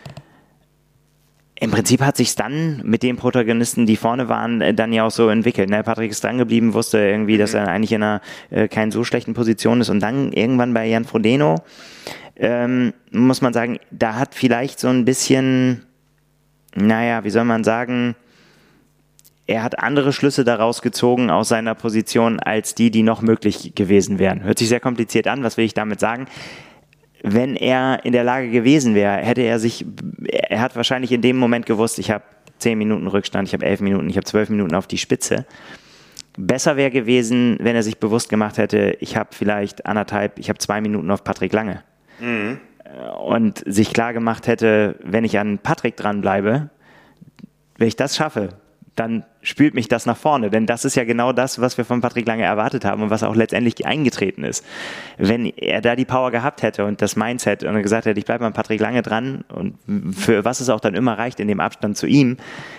Speaker 2: im Prinzip hat sich dann mit den Protagonisten, die vorne waren, äh, dann ja auch so entwickelt. Ne? Patrick ist dran geblieben, wusste irgendwie, dass er eigentlich in einer äh, keinen so schlechten Position ist und dann irgendwann bei Jan Frodeno ähm, muss man sagen, da hat vielleicht so ein bisschen, naja, wie soll man sagen, er hat andere Schlüsse daraus gezogen aus seiner Position als die, die noch möglich gewesen wären. Hört sich sehr kompliziert an, was will ich damit sagen? Wenn er in der Lage gewesen wäre, hätte er sich, er hat wahrscheinlich in dem Moment gewusst, ich habe zehn Minuten Rückstand, ich habe elf Minuten, ich habe zwölf Minuten auf die Spitze. Besser wäre gewesen, wenn er sich bewusst gemacht hätte, ich habe vielleicht anderthalb, ich habe zwei Minuten auf Patrick Lange. Mhm. Und sich klar gemacht hätte, wenn ich an Patrick dranbleibe, wenn ich das schaffe, dann spült mich das nach vorne. Denn das ist ja genau das, was wir von Patrick Lange erwartet haben und was auch letztendlich eingetreten ist. Wenn er da die Power gehabt hätte und das Mindset und gesagt hätte, ich bleibe an Patrick Lange dran und für was es auch dann immer reicht in dem Abstand zu ihm,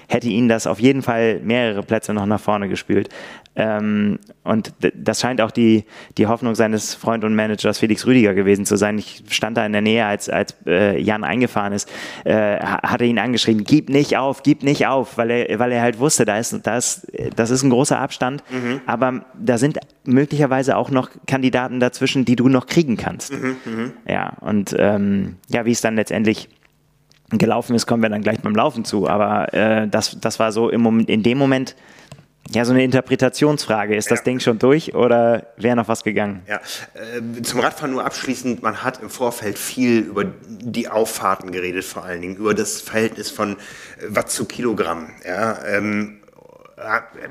Speaker 2: hätte ihn das auf jeden Fall mehrere Plätze noch nach vorne gespült. Ähm, und das scheint auch die, die Hoffnung seines Freund und Managers Felix Rüdiger gewesen zu sein. Ich stand da in der Nähe, als, als äh, Jan eingefahren ist, äh, hat er ihn angeschrieben, gib nicht auf, gib nicht auf, weil er, weil er halt wusste, da ist, da ist, das ist ein großer Abstand, mhm. aber da sind möglicherweise auch noch Kandidaten dazwischen, die du noch kriegen kannst. Mhm, mh. Ja, und ähm, ja, wie es dann letztendlich gelaufen ist, kommen wir dann gleich beim Laufen zu. Aber äh, das, das war so im Moment, in dem Moment ja, so eine Interpretationsfrage. Ist das Ding schon durch oder wäre noch was gegangen?
Speaker 1: Ja, äh, zum Radfahren nur abschließend. Man hat im Vorfeld viel über die Auffahrten geredet, vor allen Dingen über das Verhältnis von Watt zu Kilogramm. Ja, ähm,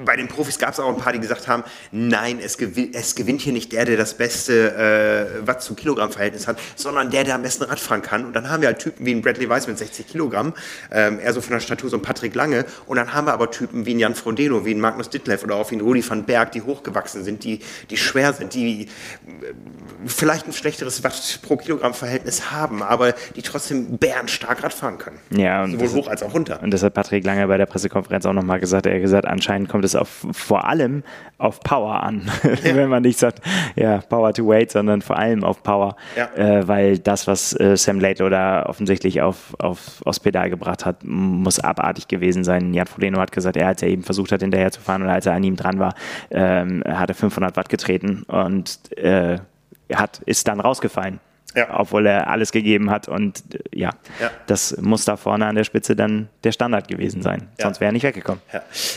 Speaker 1: bei den Profis gab es auch ein paar, die gesagt haben, nein, es, gewin es, gewinnt hier nicht der, der das beste äh, Watt zu Kilogramm Verhältnis hat, sondern der, der am besten Radfahren kann. Und dann haben wir halt Typen wie ein Bradley Weiss mit 60 Kilogramm, ähm, eher so von der Statur so ein Patrick Lange. Und dann haben wir aber Typen wie ein Jan Frodeno, wie ein Magnus Ditlev oder auch wie ein Rudi van Berg, die hochgewachsen sind, die, die schwer sind, die äh, vielleicht ein schlechteres Watt pro Kilogramm Verhältnis haben, aber die trotzdem bärenstark Radfahren können.
Speaker 2: Ja, und
Speaker 1: sowohl hoch als auch runter.
Speaker 2: Und das hat Patrick Lange bei der Pressekonferenz auch nochmal gesagt. Er hat gesagt, anscheinend kommt es auf, vor allem auf Power an. Ja. Wenn man nicht sagt, ja, Power to Weight, sondern vor allem auf Power. Ja. Äh, weil das, was äh, Sam Lato da offensichtlich auf, auf, aufs Pedal gebracht hat, muss abartig gewesen sein. Jan Frodeno hat gesagt, er, als er eben versucht hat, hinterher zu fahren oder als er an ihm dran war, ähm, hat er 500 Watt getreten und äh, hat, ist dann rausgefallen ja. obwohl er alles gegeben hat. Und äh, ja, ja, das muss da vorne an der Spitze dann der Standard gewesen sein. Ja. Sonst wäre er nicht weggekommen.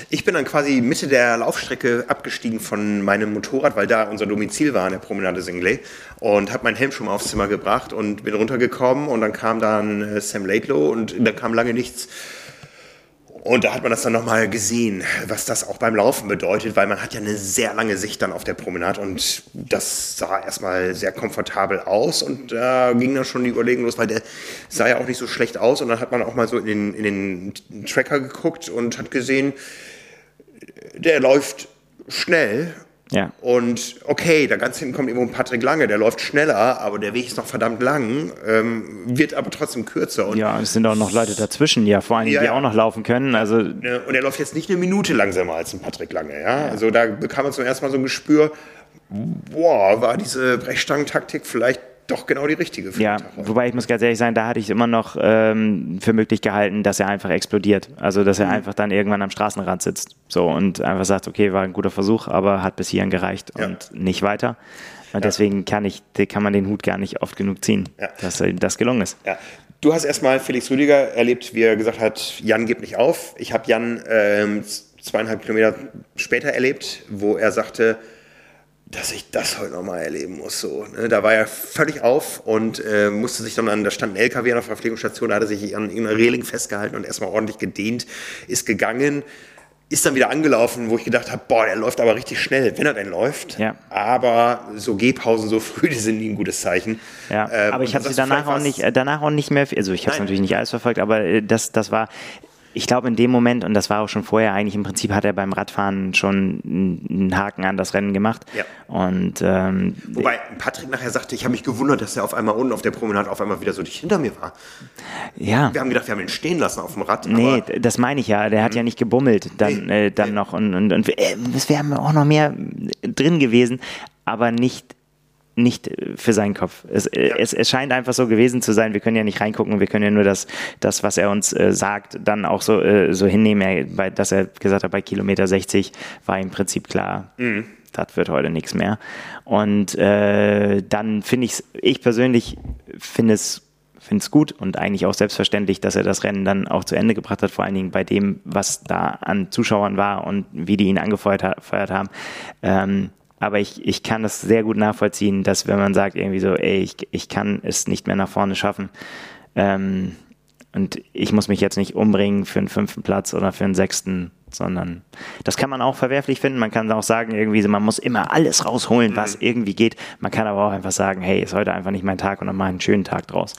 Speaker 1: Ich bin dann quasi Mitte der Laufstrecke abgestiegen von meinem Motorrad, weil da unser Domizil war an der Promenade Singley und habe meinen Helm schon mal aufs Zimmer gebracht und bin runtergekommen und dann kam dann äh, Sam Laidlow und da kam lange nichts. Und da hat man das dann nochmal gesehen, was das auch beim Laufen bedeutet, weil man hat ja eine sehr lange Sicht dann auf der Promenade und das sah erstmal sehr komfortabel aus. Und da ging dann schon die Überlegung los, weil der sah ja auch nicht so schlecht aus. Und dann hat man auch mal so in den, in den Tracker geguckt und hat gesehen, der läuft schnell
Speaker 2: ja.
Speaker 1: Und okay, da ganz hinten kommt irgendwo ein Patrick Lange, der läuft schneller, aber der Weg ist noch verdammt lang, ähm, wird aber trotzdem kürzer.
Speaker 2: Und ja, es sind auch noch Leute dazwischen, ja, vor allem, ja, die ja. auch noch laufen können. Also und
Speaker 1: er läuft jetzt nicht eine Minute langsamer als ein Patrick Lange, ja. ja. Also da bekam man zum ersten Mal so ein Gespür, boah, war diese Brechstangentaktik vielleicht doch genau die richtige
Speaker 2: für Ja, wobei ich muss ganz ehrlich sein, da hatte ich immer noch ähm, für möglich gehalten, dass er einfach explodiert. Also, dass er mhm. einfach dann irgendwann am Straßenrand sitzt. So und einfach sagt, okay, war ein guter Versuch, aber hat bis hierhin gereicht ja. und nicht weiter. Und ja. deswegen kann, ich, kann man den Hut gar nicht oft genug ziehen, ja. dass das gelungen ist.
Speaker 1: Ja. Du hast erstmal Felix Rüdiger erlebt, wie er gesagt hat, Jan gibt nicht auf. Ich habe Jan ähm, zweieinhalb Kilometer später erlebt, wo er sagte, dass ich das heute nochmal erleben muss. So, ne? Da war er völlig auf und äh, musste sich dann an, da stand ein LKW an der Verpflegungsstation, da hat er sich an irgendeiner Reling festgehalten und erstmal ordentlich gedehnt, ist gegangen, ist dann wieder angelaufen, wo ich gedacht habe, boah, der läuft aber richtig schnell, wenn er denn läuft.
Speaker 2: Ja.
Speaker 1: Aber so Gehpausen so früh, die sind nie ein gutes Zeichen.
Speaker 2: Ja, ähm, aber ich habe sie danach auch nicht, äh, danach auch nicht mehr, also ich habe es natürlich nicht alles verfolgt, aber äh, das, das war, ich glaube, in dem Moment, und das war auch schon vorher eigentlich, im Prinzip hat er beim Radfahren schon einen Haken an das Rennen gemacht. Ja. Und, ähm,
Speaker 1: Wobei Patrick nachher sagte, ich habe mich gewundert, dass er auf einmal unten auf der Promenade auf einmal wieder so dicht hinter mir war.
Speaker 2: Ja.
Speaker 1: Wir haben gedacht, wir haben ihn stehen lassen auf dem Rad.
Speaker 2: Nee, das meine ich ja. Der hat ja nicht gebummelt dann, nee, äh, dann nee. noch. Und, und, und äh, es wäre auch noch mehr drin gewesen, aber nicht nicht für seinen Kopf. Es, ja. es, es, scheint einfach so gewesen zu sein. Wir können ja nicht reingucken, wir können ja nur das, das was er uns äh, sagt, dann auch so, äh, so hinnehmen, er, bei, dass er gesagt hat, bei Kilometer 60 war im Prinzip klar. Mhm. Das wird heute nichts mehr. Und äh, dann finde ich es, ich persönlich finde es finde es gut und eigentlich auch selbstverständlich, dass er das Rennen dann auch zu Ende gebracht hat, vor allen Dingen bei dem, was da an Zuschauern war und wie die ihn angefeuert haben. Ähm, aber ich, ich kann das sehr gut nachvollziehen, dass wenn man sagt irgendwie so, ey, ich, ich kann es nicht mehr nach vorne schaffen ähm, und ich muss mich jetzt nicht umbringen für einen fünften Platz oder für einen sechsten, sondern das kann man auch verwerflich finden. Man kann auch sagen, irgendwie, so, man muss immer alles rausholen, was mhm. irgendwie geht. Man kann aber auch einfach sagen, hey, ist heute einfach nicht mein Tag und dann mal einen schönen Tag draus.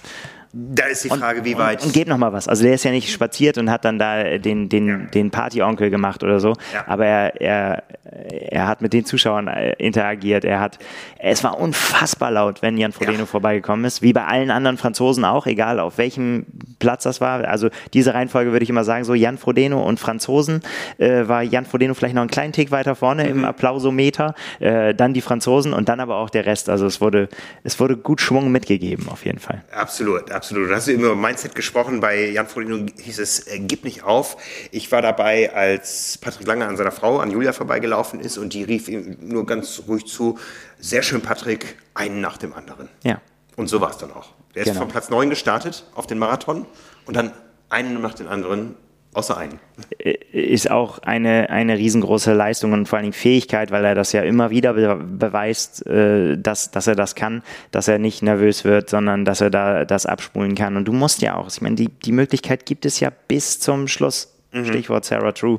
Speaker 1: Da ist die Frage, und, wie weit.
Speaker 2: Und, und geht noch mal was. Also der ist ja nicht spaziert und hat dann da den, den, ja. den Partyonkel gemacht oder so. Ja. Aber er, er, er hat mit den Zuschauern äh, interagiert. Er hat, es war unfassbar laut, wenn Jan Frodeno ja. vorbeigekommen ist. Wie bei allen anderen Franzosen auch, egal auf welchem Platz das war. Also diese Reihenfolge würde ich immer sagen, so Jan Frodeno und Franzosen. Äh, war Jan Frodeno vielleicht noch einen kleinen Tick weiter vorne mhm. im Applausometer. Äh, dann die Franzosen und dann aber auch der Rest. Also es wurde, es wurde gut Schwung mitgegeben, auf jeden Fall.
Speaker 1: Absolut absolut. Du hast über Mindset gesprochen. Bei Jan Frodeno hieß es, äh, gib nicht auf. Ich war dabei, als Patrick Lange an seiner Frau, an Julia, vorbeigelaufen ist und die rief ihm nur ganz ruhig zu, sehr schön, Patrick, einen nach dem anderen.
Speaker 2: Ja.
Speaker 1: Und so war es dann auch. Der ist genau. von Platz 9 gestartet auf den Marathon und dann einen nach dem anderen Außer einen.
Speaker 2: Äh, ist auch eine, eine riesengroße Leistung und vor allen Dingen Fähigkeit, weil er das ja immer wieder be beweist, äh, dass, dass er das kann, dass er nicht nervös wird, sondern dass er da das abspulen kann. Und du musst ja auch, ich meine, die, die Möglichkeit gibt es ja bis zum Schluss. Mhm. Stichwort Sarah True.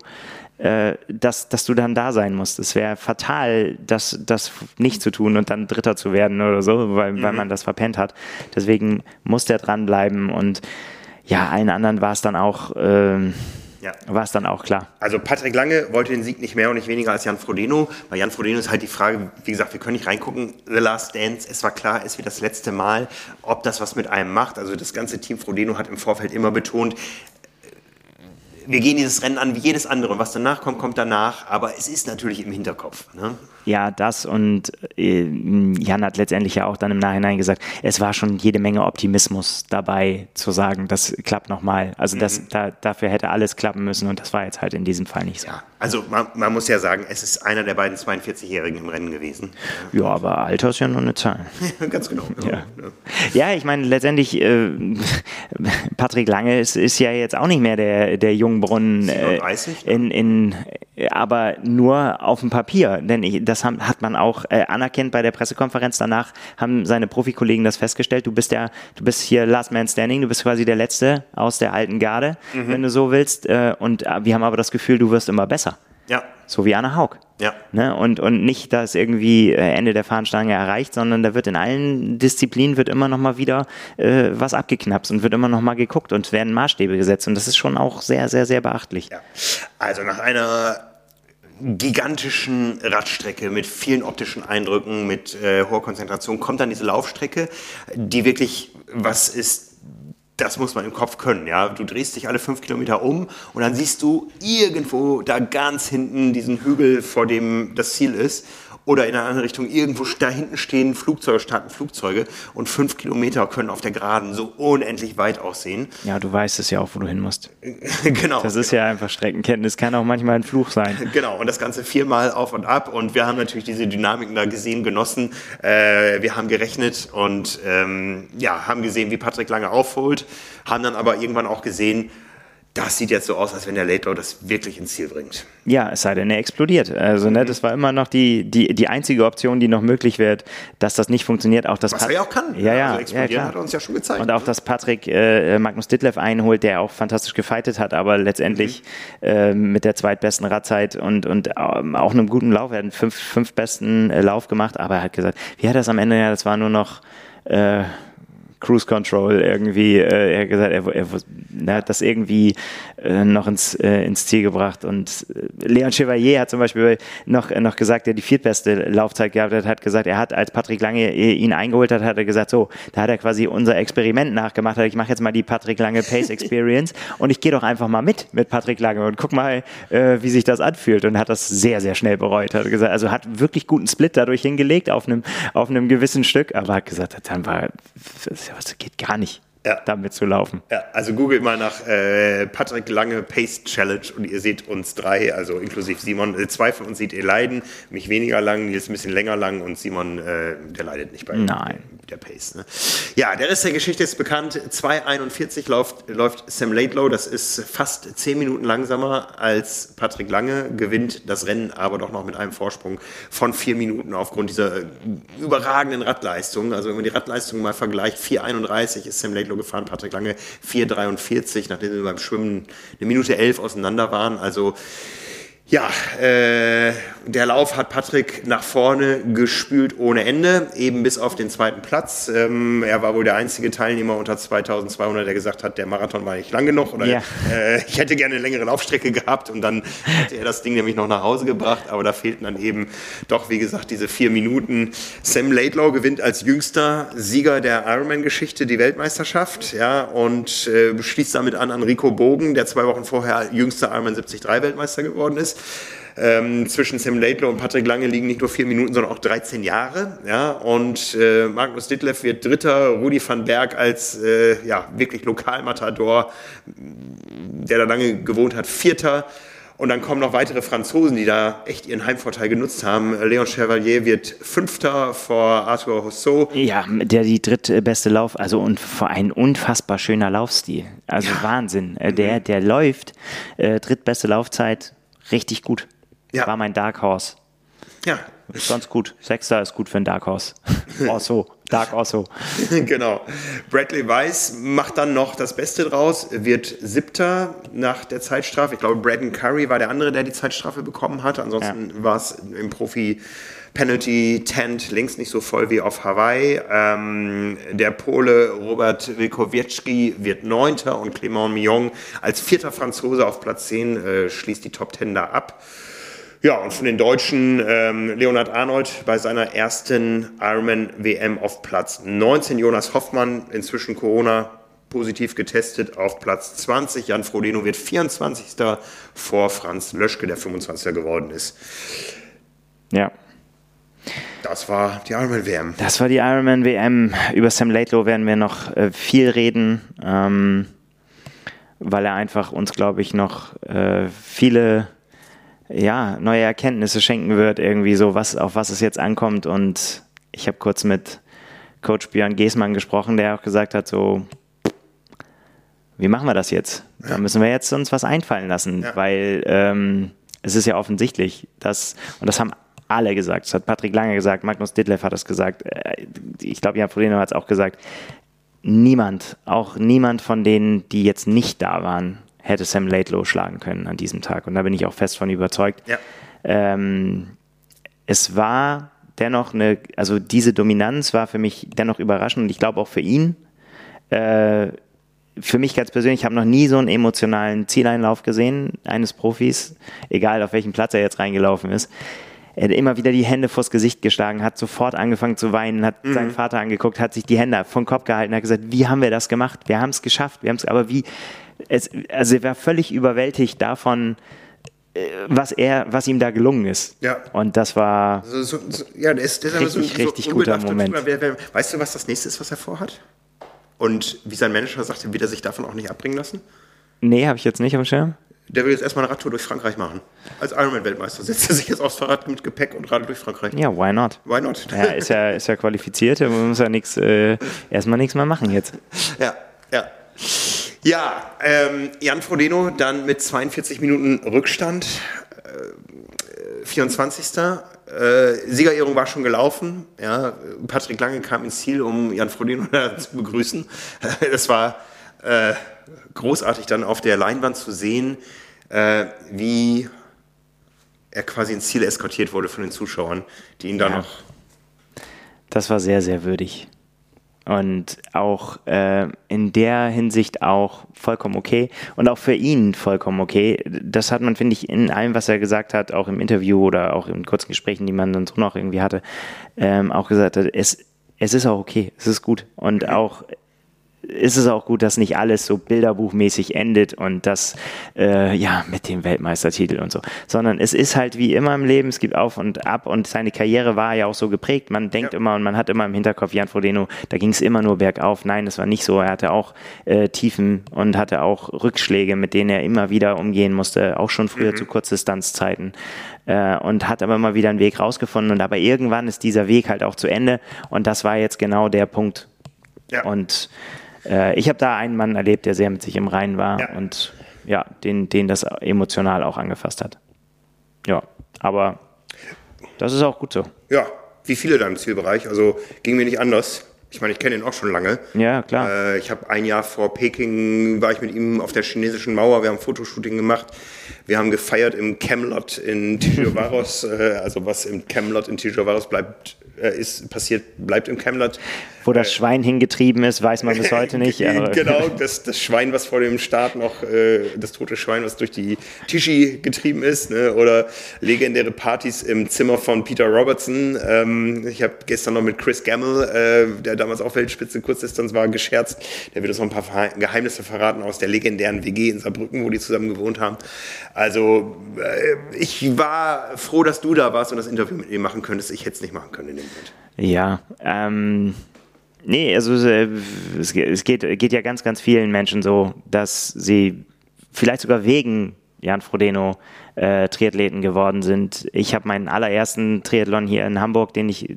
Speaker 2: Äh, dass, dass du dann da sein musst. Es wäre fatal, das, das nicht zu tun und dann Dritter zu werden oder so, weil, mhm. weil man das verpennt hat. Deswegen muss der dranbleiben und ja, allen anderen war es dann auch. Ähm, ja. war es dann auch klar.
Speaker 1: Also Patrick Lange wollte den Sieg nicht mehr und nicht weniger als Jan Frodeno. Bei Jan Frodeno ist halt die Frage, wie gesagt, wir können nicht reingucken. The Last Dance, es war klar, es wird das letzte Mal, ob das was mit einem macht. Also das ganze Team Frodeno hat im Vorfeld immer betont, wir gehen dieses Rennen an wie jedes andere. Und was danach kommt, kommt danach. Aber es ist natürlich im Hinterkopf. Ne?
Speaker 2: Ja, das und äh, Jan hat letztendlich ja auch dann im Nachhinein gesagt, es war schon jede Menge Optimismus dabei zu sagen, das klappt nochmal. Also das, mhm. da, dafür hätte alles klappen müssen und das war jetzt halt in diesem Fall nicht so.
Speaker 1: Ja, also man, man muss ja sagen, es ist einer der beiden 42-Jährigen im Rennen gewesen.
Speaker 2: Ja, aber Alter ist ja nur eine Zahl.
Speaker 1: Ganz genau.
Speaker 2: Ja, ja. ja ich meine, letztendlich, äh, Patrick Lange ist, ist ja jetzt auch nicht mehr der, der Jungbrunnen.
Speaker 1: 37?
Speaker 2: Äh, in, in, aber nur auf dem Papier. Denn ich, das haben, hat man auch äh, anerkannt bei der Pressekonferenz. Danach haben seine Profikollegen das festgestellt. Du bist ja, du bist hier Last Man Standing, du bist quasi der Letzte aus der alten Garde, mhm. wenn du so willst. Äh, und äh, wir haben aber das Gefühl, du wirst immer besser.
Speaker 1: Ja.
Speaker 2: So wie Anna Haug.
Speaker 1: Ja.
Speaker 2: Ne? Und, und nicht, dass irgendwie äh, Ende der Fahnenstange erreicht, sondern da wird in allen Disziplinen wird immer noch mal wieder äh, was abgeknapst und wird immer noch mal geguckt und werden Maßstäbe gesetzt. Und das ist schon auch sehr, sehr, sehr beachtlich.
Speaker 1: Ja. Also nach einer gigantischen Radstrecke mit vielen optischen Eindrücken, mit äh, hoher Konzentration, kommt dann diese Laufstrecke, die wirklich was ist, das muss man im Kopf können. Ja? Du drehst dich alle fünf Kilometer um und dann siehst du irgendwo da ganz hinten diesen Hügel, vor dem das Ziel ist oder in einer anderen Richtung irgendwo da hinten stehen Flugzeuge, starten Flugzeuge und fünf Kilometer können auf der Geraden so unendlich weit aussehen.
Speaker 2: Ja, du weißt es ja auch, wo du hin musst.
Speaker 1: genau.
Speaker 2: Das ist
Speaker 1: genau.
Speaker 2: ja einfach Streckenkenntnis, kann auch manchmal ein Fluch sein.
Speaker 1: Genau, und das Ganze viermal auf und ab und wir haben natürlich diese Dynamiken da gesehen, genossen. Äh, wir haben gerechnet und ähm, ja, haben gesehen, wie Patrick lange aufholt, haben dann aber irgendwann auch gesehen, das sieht jetzt so aus, als wenn der Late das wirklich ins Ziel bringt.
Speaker 2: Ja, es sei denn, er explodiert. Also, ne, das war immer noch die, die, die einzige Option, die noch möglich wird, dass das nicht funktioniert. Auch das
Speaker 1: Was Pat er ja auch kann.
Speaker 2: Ja, ja.
Speaker 1: Also explodieren ja, hat er uns ja schon gezeigt.
Speaker 2: Und auch, ne? dass Patrick äh, Magnus Ditlev einholt, der auch fantastisch gefeitet hat, aber letztendlich mhm. äh, mit der zweitbesten Radzeit und, und ähm, auch einem guten Lauf. Er hat einen fünf, fünf besten äh, Lauf gemacht, aber er hat gesagt, wie hat er das am Ende? Ja, das war nur noch. Äh, Cruise Control irgendwie, äh, er hat gesagt, er, er, er hat das irgendwie äh, noch ins, äh, ins Ziel gebracht. Und äh, Leon Chevalier hat zum Beispiel noch, noch gesagt, der die viertbeste Laufzeit gehabt hat, hat gesagt, er hat, als Patrick Lange ihn eingeholt hat, hat er gesagt, so, da hat er quasi unser Experiment nachgemacht, hat, ich mache jetzt mal die Patrick Lange Pace Experience und ich gehe doch einfach mal mit mit Patrick Lange und guck mal, äh, wie sich das anfühlt und hat das sehr, sehr schnell bereut. Hat gesagt, also hat wirklich guten Split dadurch hingelegt auf einem, auf einem gewissen Stück, aber hat gesagt, dann war, das geht gar nicht ja. damit zu laufen.
Speaker 1: Ja, also googelt mal nach äh, Patrick Lange Pace Challenge und ihr seht uns drei, also inklusive Simon. Äh, zwei von uns seht ihr leiden, mich weniger lang, Nils ein bisschen länger lang und Simon, äh, der leidet nicht bei
Speaker 2: Nein.
Speaker 1: Der Pace. Ne? Ja, der Rest der Geschichte ist bekannt. 2,41 läuft, läuft Sam Laidlow, das ist fast zehn Minuten langsamer als Patrick Lange, gewinnt das Rennen aber doch noch mit einem Vorsprung von vier Minuten aufgrund dieser äh, überragenden Radleistung. Also wenn man die Radleistung mal vergleicht, 4,31 ist Sam Laidlow gefahren, Patrick Lange 4,43, nachdem sie beim Schwimmen eine Minute elf auseinander waren. Also ja, äh, der Lauf hat Patrick nach vorne gespült ohne Ende, eben bis auf den zweiten Platz. Ähm, er war wohl der einzige Teilnehmer unter 2200, der gesagt hat, der Marathon war nicht lang genug oder ja. äh, ich hätte gerne eine längere Laufstrecke gehabt und dann hätte er das Ding nämlich noch nach Hause gebracht, aber da fehlten dann eben doch, wie gesagt, diese vier Minuten. Sam Laidlaw gewinnt als jüngster Sieger der Ironman-Geschichte die Weltmeisterschaft, ja, und äh, schließt damit an an Rico Bogen, der zwei Wochen vorher jüngster Ironman 73 Weltmeister geworden ist. Ähm, zwischen Sam Laidlaw und Patrick Lange liegen nicht nur vier Minuten, sondern auch 13 Jahre. Ja? Und äh, Magnus Ditlev wird Dritter, Rudi van Berg als äh, ja, wirklich Lokalmatador, der da lange gewohnt hat, Vierter. Und dann kommen noch weitere Franzosen, die da echt ihren Heimvorteil genutzt haben. Leon Chevalier wird Fünfter vor Arthur Hossot.
Speaker 2: Ja, der die drittbeste Lauf, also und vor ein unfassbar schöner Laufstil. Also ja. Wahnsinn. Äh, der, der läuft, äh, drittbeste Laufzeit, richtig gut. Ja. War mein Dark Horse.
Speaker 1: Ja.
Speaker 2: Ist ganz gut. Sechster ist gut für ein Dark Horse. Osso. Dark Osso.
Speaker 1: genau. Bradley Weiss macht dann noch das Beste draus, wird Siebter nach der Zeitstrafe. Ich glaube, Braden Curry war der andere, der die Zeitstrafe bekommen hatte. Ansonsten ja. war es im Profi Penalty Tent links nicht so voll wie auf Hawaii. Ähm, der Pole Robert Wilkowiecki wird Neunter und Clément Millon als vierter Franzose auf Platz 10 äh, schließt die Top Ten da ab. Ja, und von den Deutschen ähm, Leonhard Arnold bei seiner ersten Ironman WM auf Platz 19. Jonas Hoffmann, inzwischen Corona positiv getestet, auf Platz 20. Jan Frodeno wird 24. vor Franz Löschke, der 25. geworden ist.
Speaker 2: Ja.
Speaker 1: Das war die Ironman WM.
Speaker 2: Das war die Ironman WM. Über Sam Laidlow werden wir noch äh, viel reden, ähm, weil er einfach uns, glaube ich, noch äh, viele ja, neue Erkenntnisse schenken wird, irgendwie so, was, auf was es jetzt ankommt. Und ich habe kurz mit Coach Björn Geßmann gesprochen, der auch gesagt hat, so, wie machen wir das jetzt? Da müssen wir jetzt uns was einfallen lassen, ja. weil ähm, es ist ja offensichtlich, dass, und das haben alle gesagt, das hat Patrick Lange gesagt, Magnus Ditlev hat es gesagt, äh, ich glaube, Jan Frodeno hat es auch gesagt, niemand, auch niemand von denen, die jetzt nicht da waren, hätte Sam Laidlow schlagen können an diesem Tag. Und da bin ich auch fest von überzeugt. Ja. Ähm, es war dennoch eine, also diese Dominanz war für mich dennoch überraschend und ich glaube auch für ihn. Äh, für mich ganz persönlich, ich habe noch nie so einen emotionalen Zieleinlauf gesehen eines Profis, egal auf welchem Platz er jetzt reingelaufen ist. Er hat immer wieder die Hände vors Gesicht geschlagen, hat sofort angefangen zu weinen, hat mhm. seinen Vater angeguckt, hat sich die Hände vom Kopf gehalten, hat gesagt, wie haben wir das gemacht? Wir haben es geschafft, wir haben es, aber wie, es, also er war völlig überwältigt davon, äh, was er, was ihm da gelungen ist.
Speaker 1: Ja.
Speaker 2: Und das war
Speaker 1: so, so, so, ja, ist, der
Speaker 2: richtig, so, richtig guter Moment.
Speaker 1: Weißt du, was das nächste ist, was er vorhat? Und wie sein Manager sagte, wird er sich davon auch nicht abbringen lassen?
Speaker 2: Nee, habe ich jetzt nicht am Schirm.
Speaker 1: Der will jetzt erstmal eine Radtour durch Frankreich machen. Als Ironman-Weltmeister setzt er sich jetzt aufs Fahrrad mit Gepäck und radelt durch Frankreich.
Speaker 2: Ja, why not?
Speaker 1: Why not?
Speaker 2: Ja, ist ja, ist ja qualifiziert, man muss ja nichts, äh, erstmal nichts mehr machen jetzt.
Speaker 1: Ja, ja. Ja, ähm, Jan Frodeno dann mit 42 Minuten Rückstand, äh, 24. Äh, Siegerehrung war schon gelaufen. Ja, Patrick Lange kam ins Ziel, um Jan Frodeno zu begrüßen. Das war äh, großartig dann auf der Leinwand zu sehen, äh, wie er quasi ins Ziel eskortiert wurde von den Zuschauern, die ihn ja. da noch.
Speaker 2: Das war sehr, sehr würdig. Und auch äh, in der Hinsicht auch vollkommen okay und auch für ihn vollkommen okay. Das hat man, finde ich, in allem, was er gesagt hat, auch im Interview oder auch in kurzen Gesprächen, die man dann so noch irgendwie hatte, ähm, auch gesagt hat, es, es ist auch okay, es ist gut. Und auch ist es auch gut, dass nicht alles so bilderbuchmäßig endet und das äh, ja mit dem Weltmeistertitel und so, sondern es ist halt wie immer im Leben, es gibt auf und ab und seine Karriere war ja auch so geprägt. Man denkt ja. immer und man hat immer im Hinterkopf, Jan Frodeno, da ging es immer nur bergauf. Nein, das war nicht so. Er hatte auch äh, Tiefen und hatte auch Rückschläge, mit denen er immer wieder umgehen musste, auch schon früher mhm. zu Kurzdistanzzeiten äh, und hat aber immer wieder einen Weg rausgefunden und aber irgendwann ist dieser Weg halt auch zu Ende und das war jetzt genau der Punkt. Ja. Und äh, ich habe da einen Mann erlebt, der sehr mit sich im Reinen war ja. und ja, den, den das emotional auch angefasst hat. Ja, aber das ist auch gut so.
Speaker 1: Ja, wie viele da im Zielbereich. Also ging mir nicht anders. Ich meine, ich kenne ihn auch schon lange.
Speaker 2: Ja, klar.
Speaker 1: Äh, ich habe ein Jahr vor Peking, war ich mit ihm auf der chinesischen Mauer, wir haben Fotoshooting gemacht. Wir haben gefeiert im Camelot in Tijuaros. äh, also was im Camelot in Tijuaros bleibt, ist passiert, bleibt im Camelot.
Speaker 2: Wo das äh, Schwein hingetrieben ist, weiß man bis heute nicht.
Speaker 1: genau, das, das Schwein, was vor dem Start noch, äh, das tote Schwein, was durch die Tischi getrieben ist. Ne? Oder legendäre Partys im Zimmer von Peter Robertson. Ähm, ich habe gestern noch mit Chris Gamble, äh, der damals auch Weltspitze Kurzdistanz war, gescherzt. Der wird uns noch ein paar Geheimnisse verraten aus der legendären WG in Saarbrücken, wo die zusammen gewohnt haben. Also äh, ich war froh, dass du da warst und das Interview mit ihm machen könntest. Ich hätte es nicht machen können in dem
Speaker 2: Ja, ähm, nee, also äh, es, es geht, geht ja ganz, ganz vielen Menschen so, dass sie vielleicht sogar wegen Jan Frodeno äh, Triathleten geworden sind. Ich habe meinen allerersten Triathlon hier in Hamburg, den ich,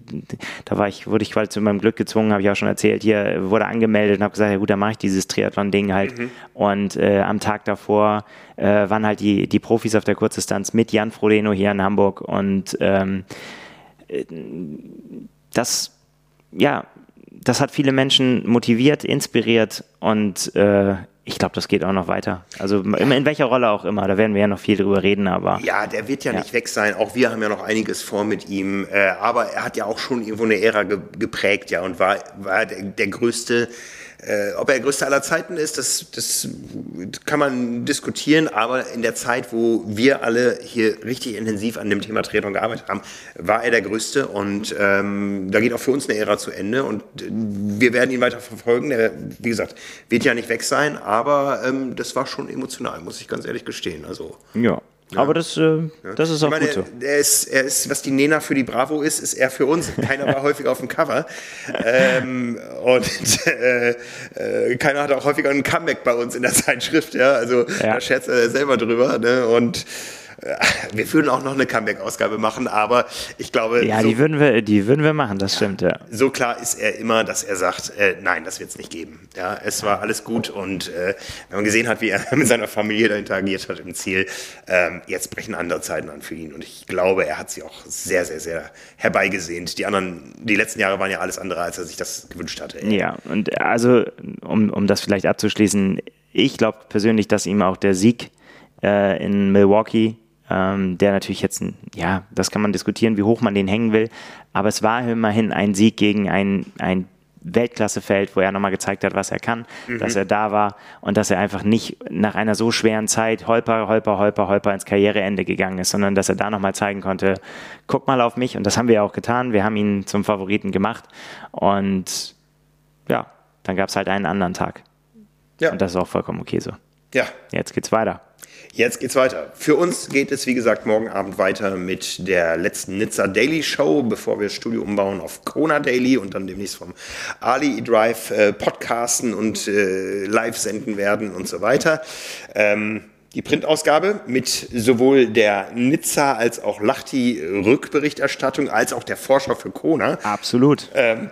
Speaker 2: da war ich, wurde ich quasi zu meinem Glück gezwungen, habe ich auch schon erzählt, hier wurde angemeldet und habe gesagt, ja gut, dann mache ich dieses Triathlon-Ding halt. Mhm. Und äh, am Tag davor äh, waren halt die, die Profis auf der Kurzdistanz mit Jan Frodeno hier in Hamburg und ähm, äh, das, ja, das hat viele Menschen motiviert, inspiriert und äh, ich glaube, das geht auch noch weiter. Also in, in, welcher Rolle auch immer, da werden wir ja noch viel drüber reden, aber.
Speaker 1: Ja, der wird ja, ja. nicht weg sein. Auch wir haben ja noch einiges vor mit ihm. Äh, aber er hat ja auch schon irgendwo eine Ära ge geprägt, ja, und war, war der, der größte äh, ob er der größte aller Zeiten ist, das, das kann man diskutieren, aber in der Zeit, wo wir alle hier richtig intensiv an dem Thema Triathlon gearbeitet haben, war er der größte und ähm, da geht auch für uns eine Ära zu Ende und wir werden ihn weiter verfolgen. Der, wie gesagt, wird ja nicht weg sein, aber ähm, das war schon emotional, muss ich ganz ehrlich gestehen. Also,
Speaker 2: ja. Ja. Aber das, äh, das ist auch meine, gut so.
Speaker 1: Er ist, er ist, was die Nena für die Bravo ist, ist er für uns. Keiner war häufiger auf dem Cover. Ähm, und äh, äh, keiner hat auch häufiger ein Comeback bei uns in der Zeitschrift. Ja? Also ja. da scherzt er selber drüber. Ne? Und wir würden auch noch eine Comeback-Ausgabe machen, aber ich glaube.
Speaker 2: Ja, so, die, würden wir, die würden wir machen, das stimmt, ja.
Speaker 1: So klar ist er immer, dass er sagt, äh, nein, das wird es nicht geben. Ja, es war alles gut und äh, wenn man gesehen hat, wie er mit seiner Familie da interagiert hat im Ziel, ähm, jetzt brechen andere Zeiten an für ihn und ich glaube, er hat sie auch sehr, sehr, sehr herbeigesehnt. Die anderen, die letzten Jahre waren ja alles andere, als er sich das gewünscht hatte.
Speaker 2: Ja, und also, um, um das vielleicht abzuschließen, ich glaube persönlich, dass ihm auch der Sieg äh, in Milwaukee ähm, der natürlich jetzt, ja, das kann man diskutieren, wie hoch man den hängen will, aber es war immerhin ein Sieg gegen ein, ein Weltklassefeld, wo er nochmal gezeigt hat, was er kann, mhm. dass er da war und dass er einfach nicht nach einer so schweren Zeit holper, holper, holper, holper ins Karriereende gegangen ist, sondern dass er da nochmal zeigen konnte, guck mal auf mich und das haben wir auch getan. Wir haben ihn zum Favoriten gemacht und ja, dann gab es halt einen anderen Tag. Ja. Und das ist auch vollkommen okay so.
Speaker 1: Ja.
Speaker 2: Jetzt geht's weiter.
Speaker 1: Jetzt geht's weiter. Für uns geht es, wie gesagt, morgen Abend weiter mit der letzten Nizza Daily Show, bevor wir das Studio umbauen auf Corona Daily und dann demnächst vom Ali Drive äh, podcasten und äh, live senden werden und so weiter. Ähm, die Printausgabe mit sowohl der Nizza als auch Lachti Rückberichterstattung als auch der Vorschau für Kona.
Speaker 2: Absolut.
Speaker 1: Ähm,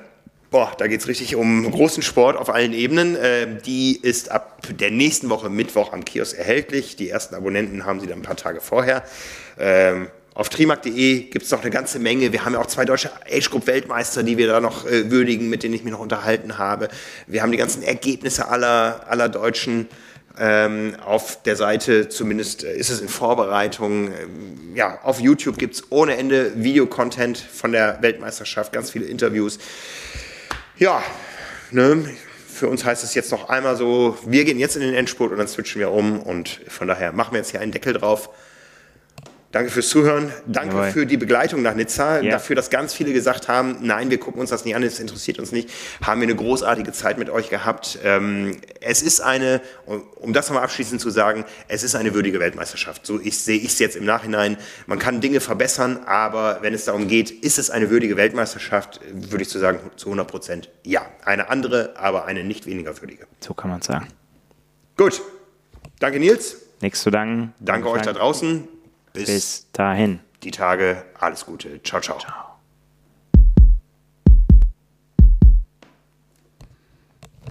Speaker 1: Boah, da geht's richtig um großen Sport auf allen Ebenen. Äh, die ist ab der nächsten Woche Mittwoch am Kiosk erhältlich. Die ersten Abonnenten haben sie dann ein paar Tage vorher. Ähm, auf trimark.de gibt es noch eine ganze Menge. Wir haben ja auch zwei deutsche Age-Group-Weltmeister, die wir da noch äh, würdigen, mit denen ich mich noch unterhalten habe. Wir haben die ganzen Ergebnisse aller, aller Deutschen. Ähm, auf der Seite zumindest äh, ist es in Vorbereitung. Ähm, ja, auf YouTube gibt es ohne Ende Videocontent von der Weltmeisterschaft, ganz viele Interviews. Ja, ne, für uns heißt es jetzt noch einmal so, wir gehen jetzt in den Endspurt und dann switchen wir um und von daher machen wir jetzt hier einen Deckel drauf. Danke fürs Zuhören. Danke Jawohl. für die Begleitung nach Nizza. Ja. Dafür, dass ganz viele gesagt haben, nein, wir gucken uns das nicht an, es interessiert uns nicht. Haben wir eine großartige Zeit mit euch gehabt. Ähm, es ist eine, um das nochmal abschließend zu sagen, es ist eine würdige Weltmeisterschaft. So ich, sehe ich es jetzt im Nachhinein. Man kann Dinge verbessern, aber wenn es darum geht, ist es eine würdige Weltmeisterschaft, würde ich zu sagen, zu 100 Prozent ja. Eine andere, aber eine nicht weniger würdige.
Speaker 2: So kann man sagen.
Speaker 1: Gut. Danke, Nils.
Speaker 2: Nichts zu danken.
Speaker 1: Danke, Danke euch da draußen.
Speaker 2: Bis, Bis dahin.
Speaker 1: Die Tage. Alles Gute. Ciao, ciao. ciao.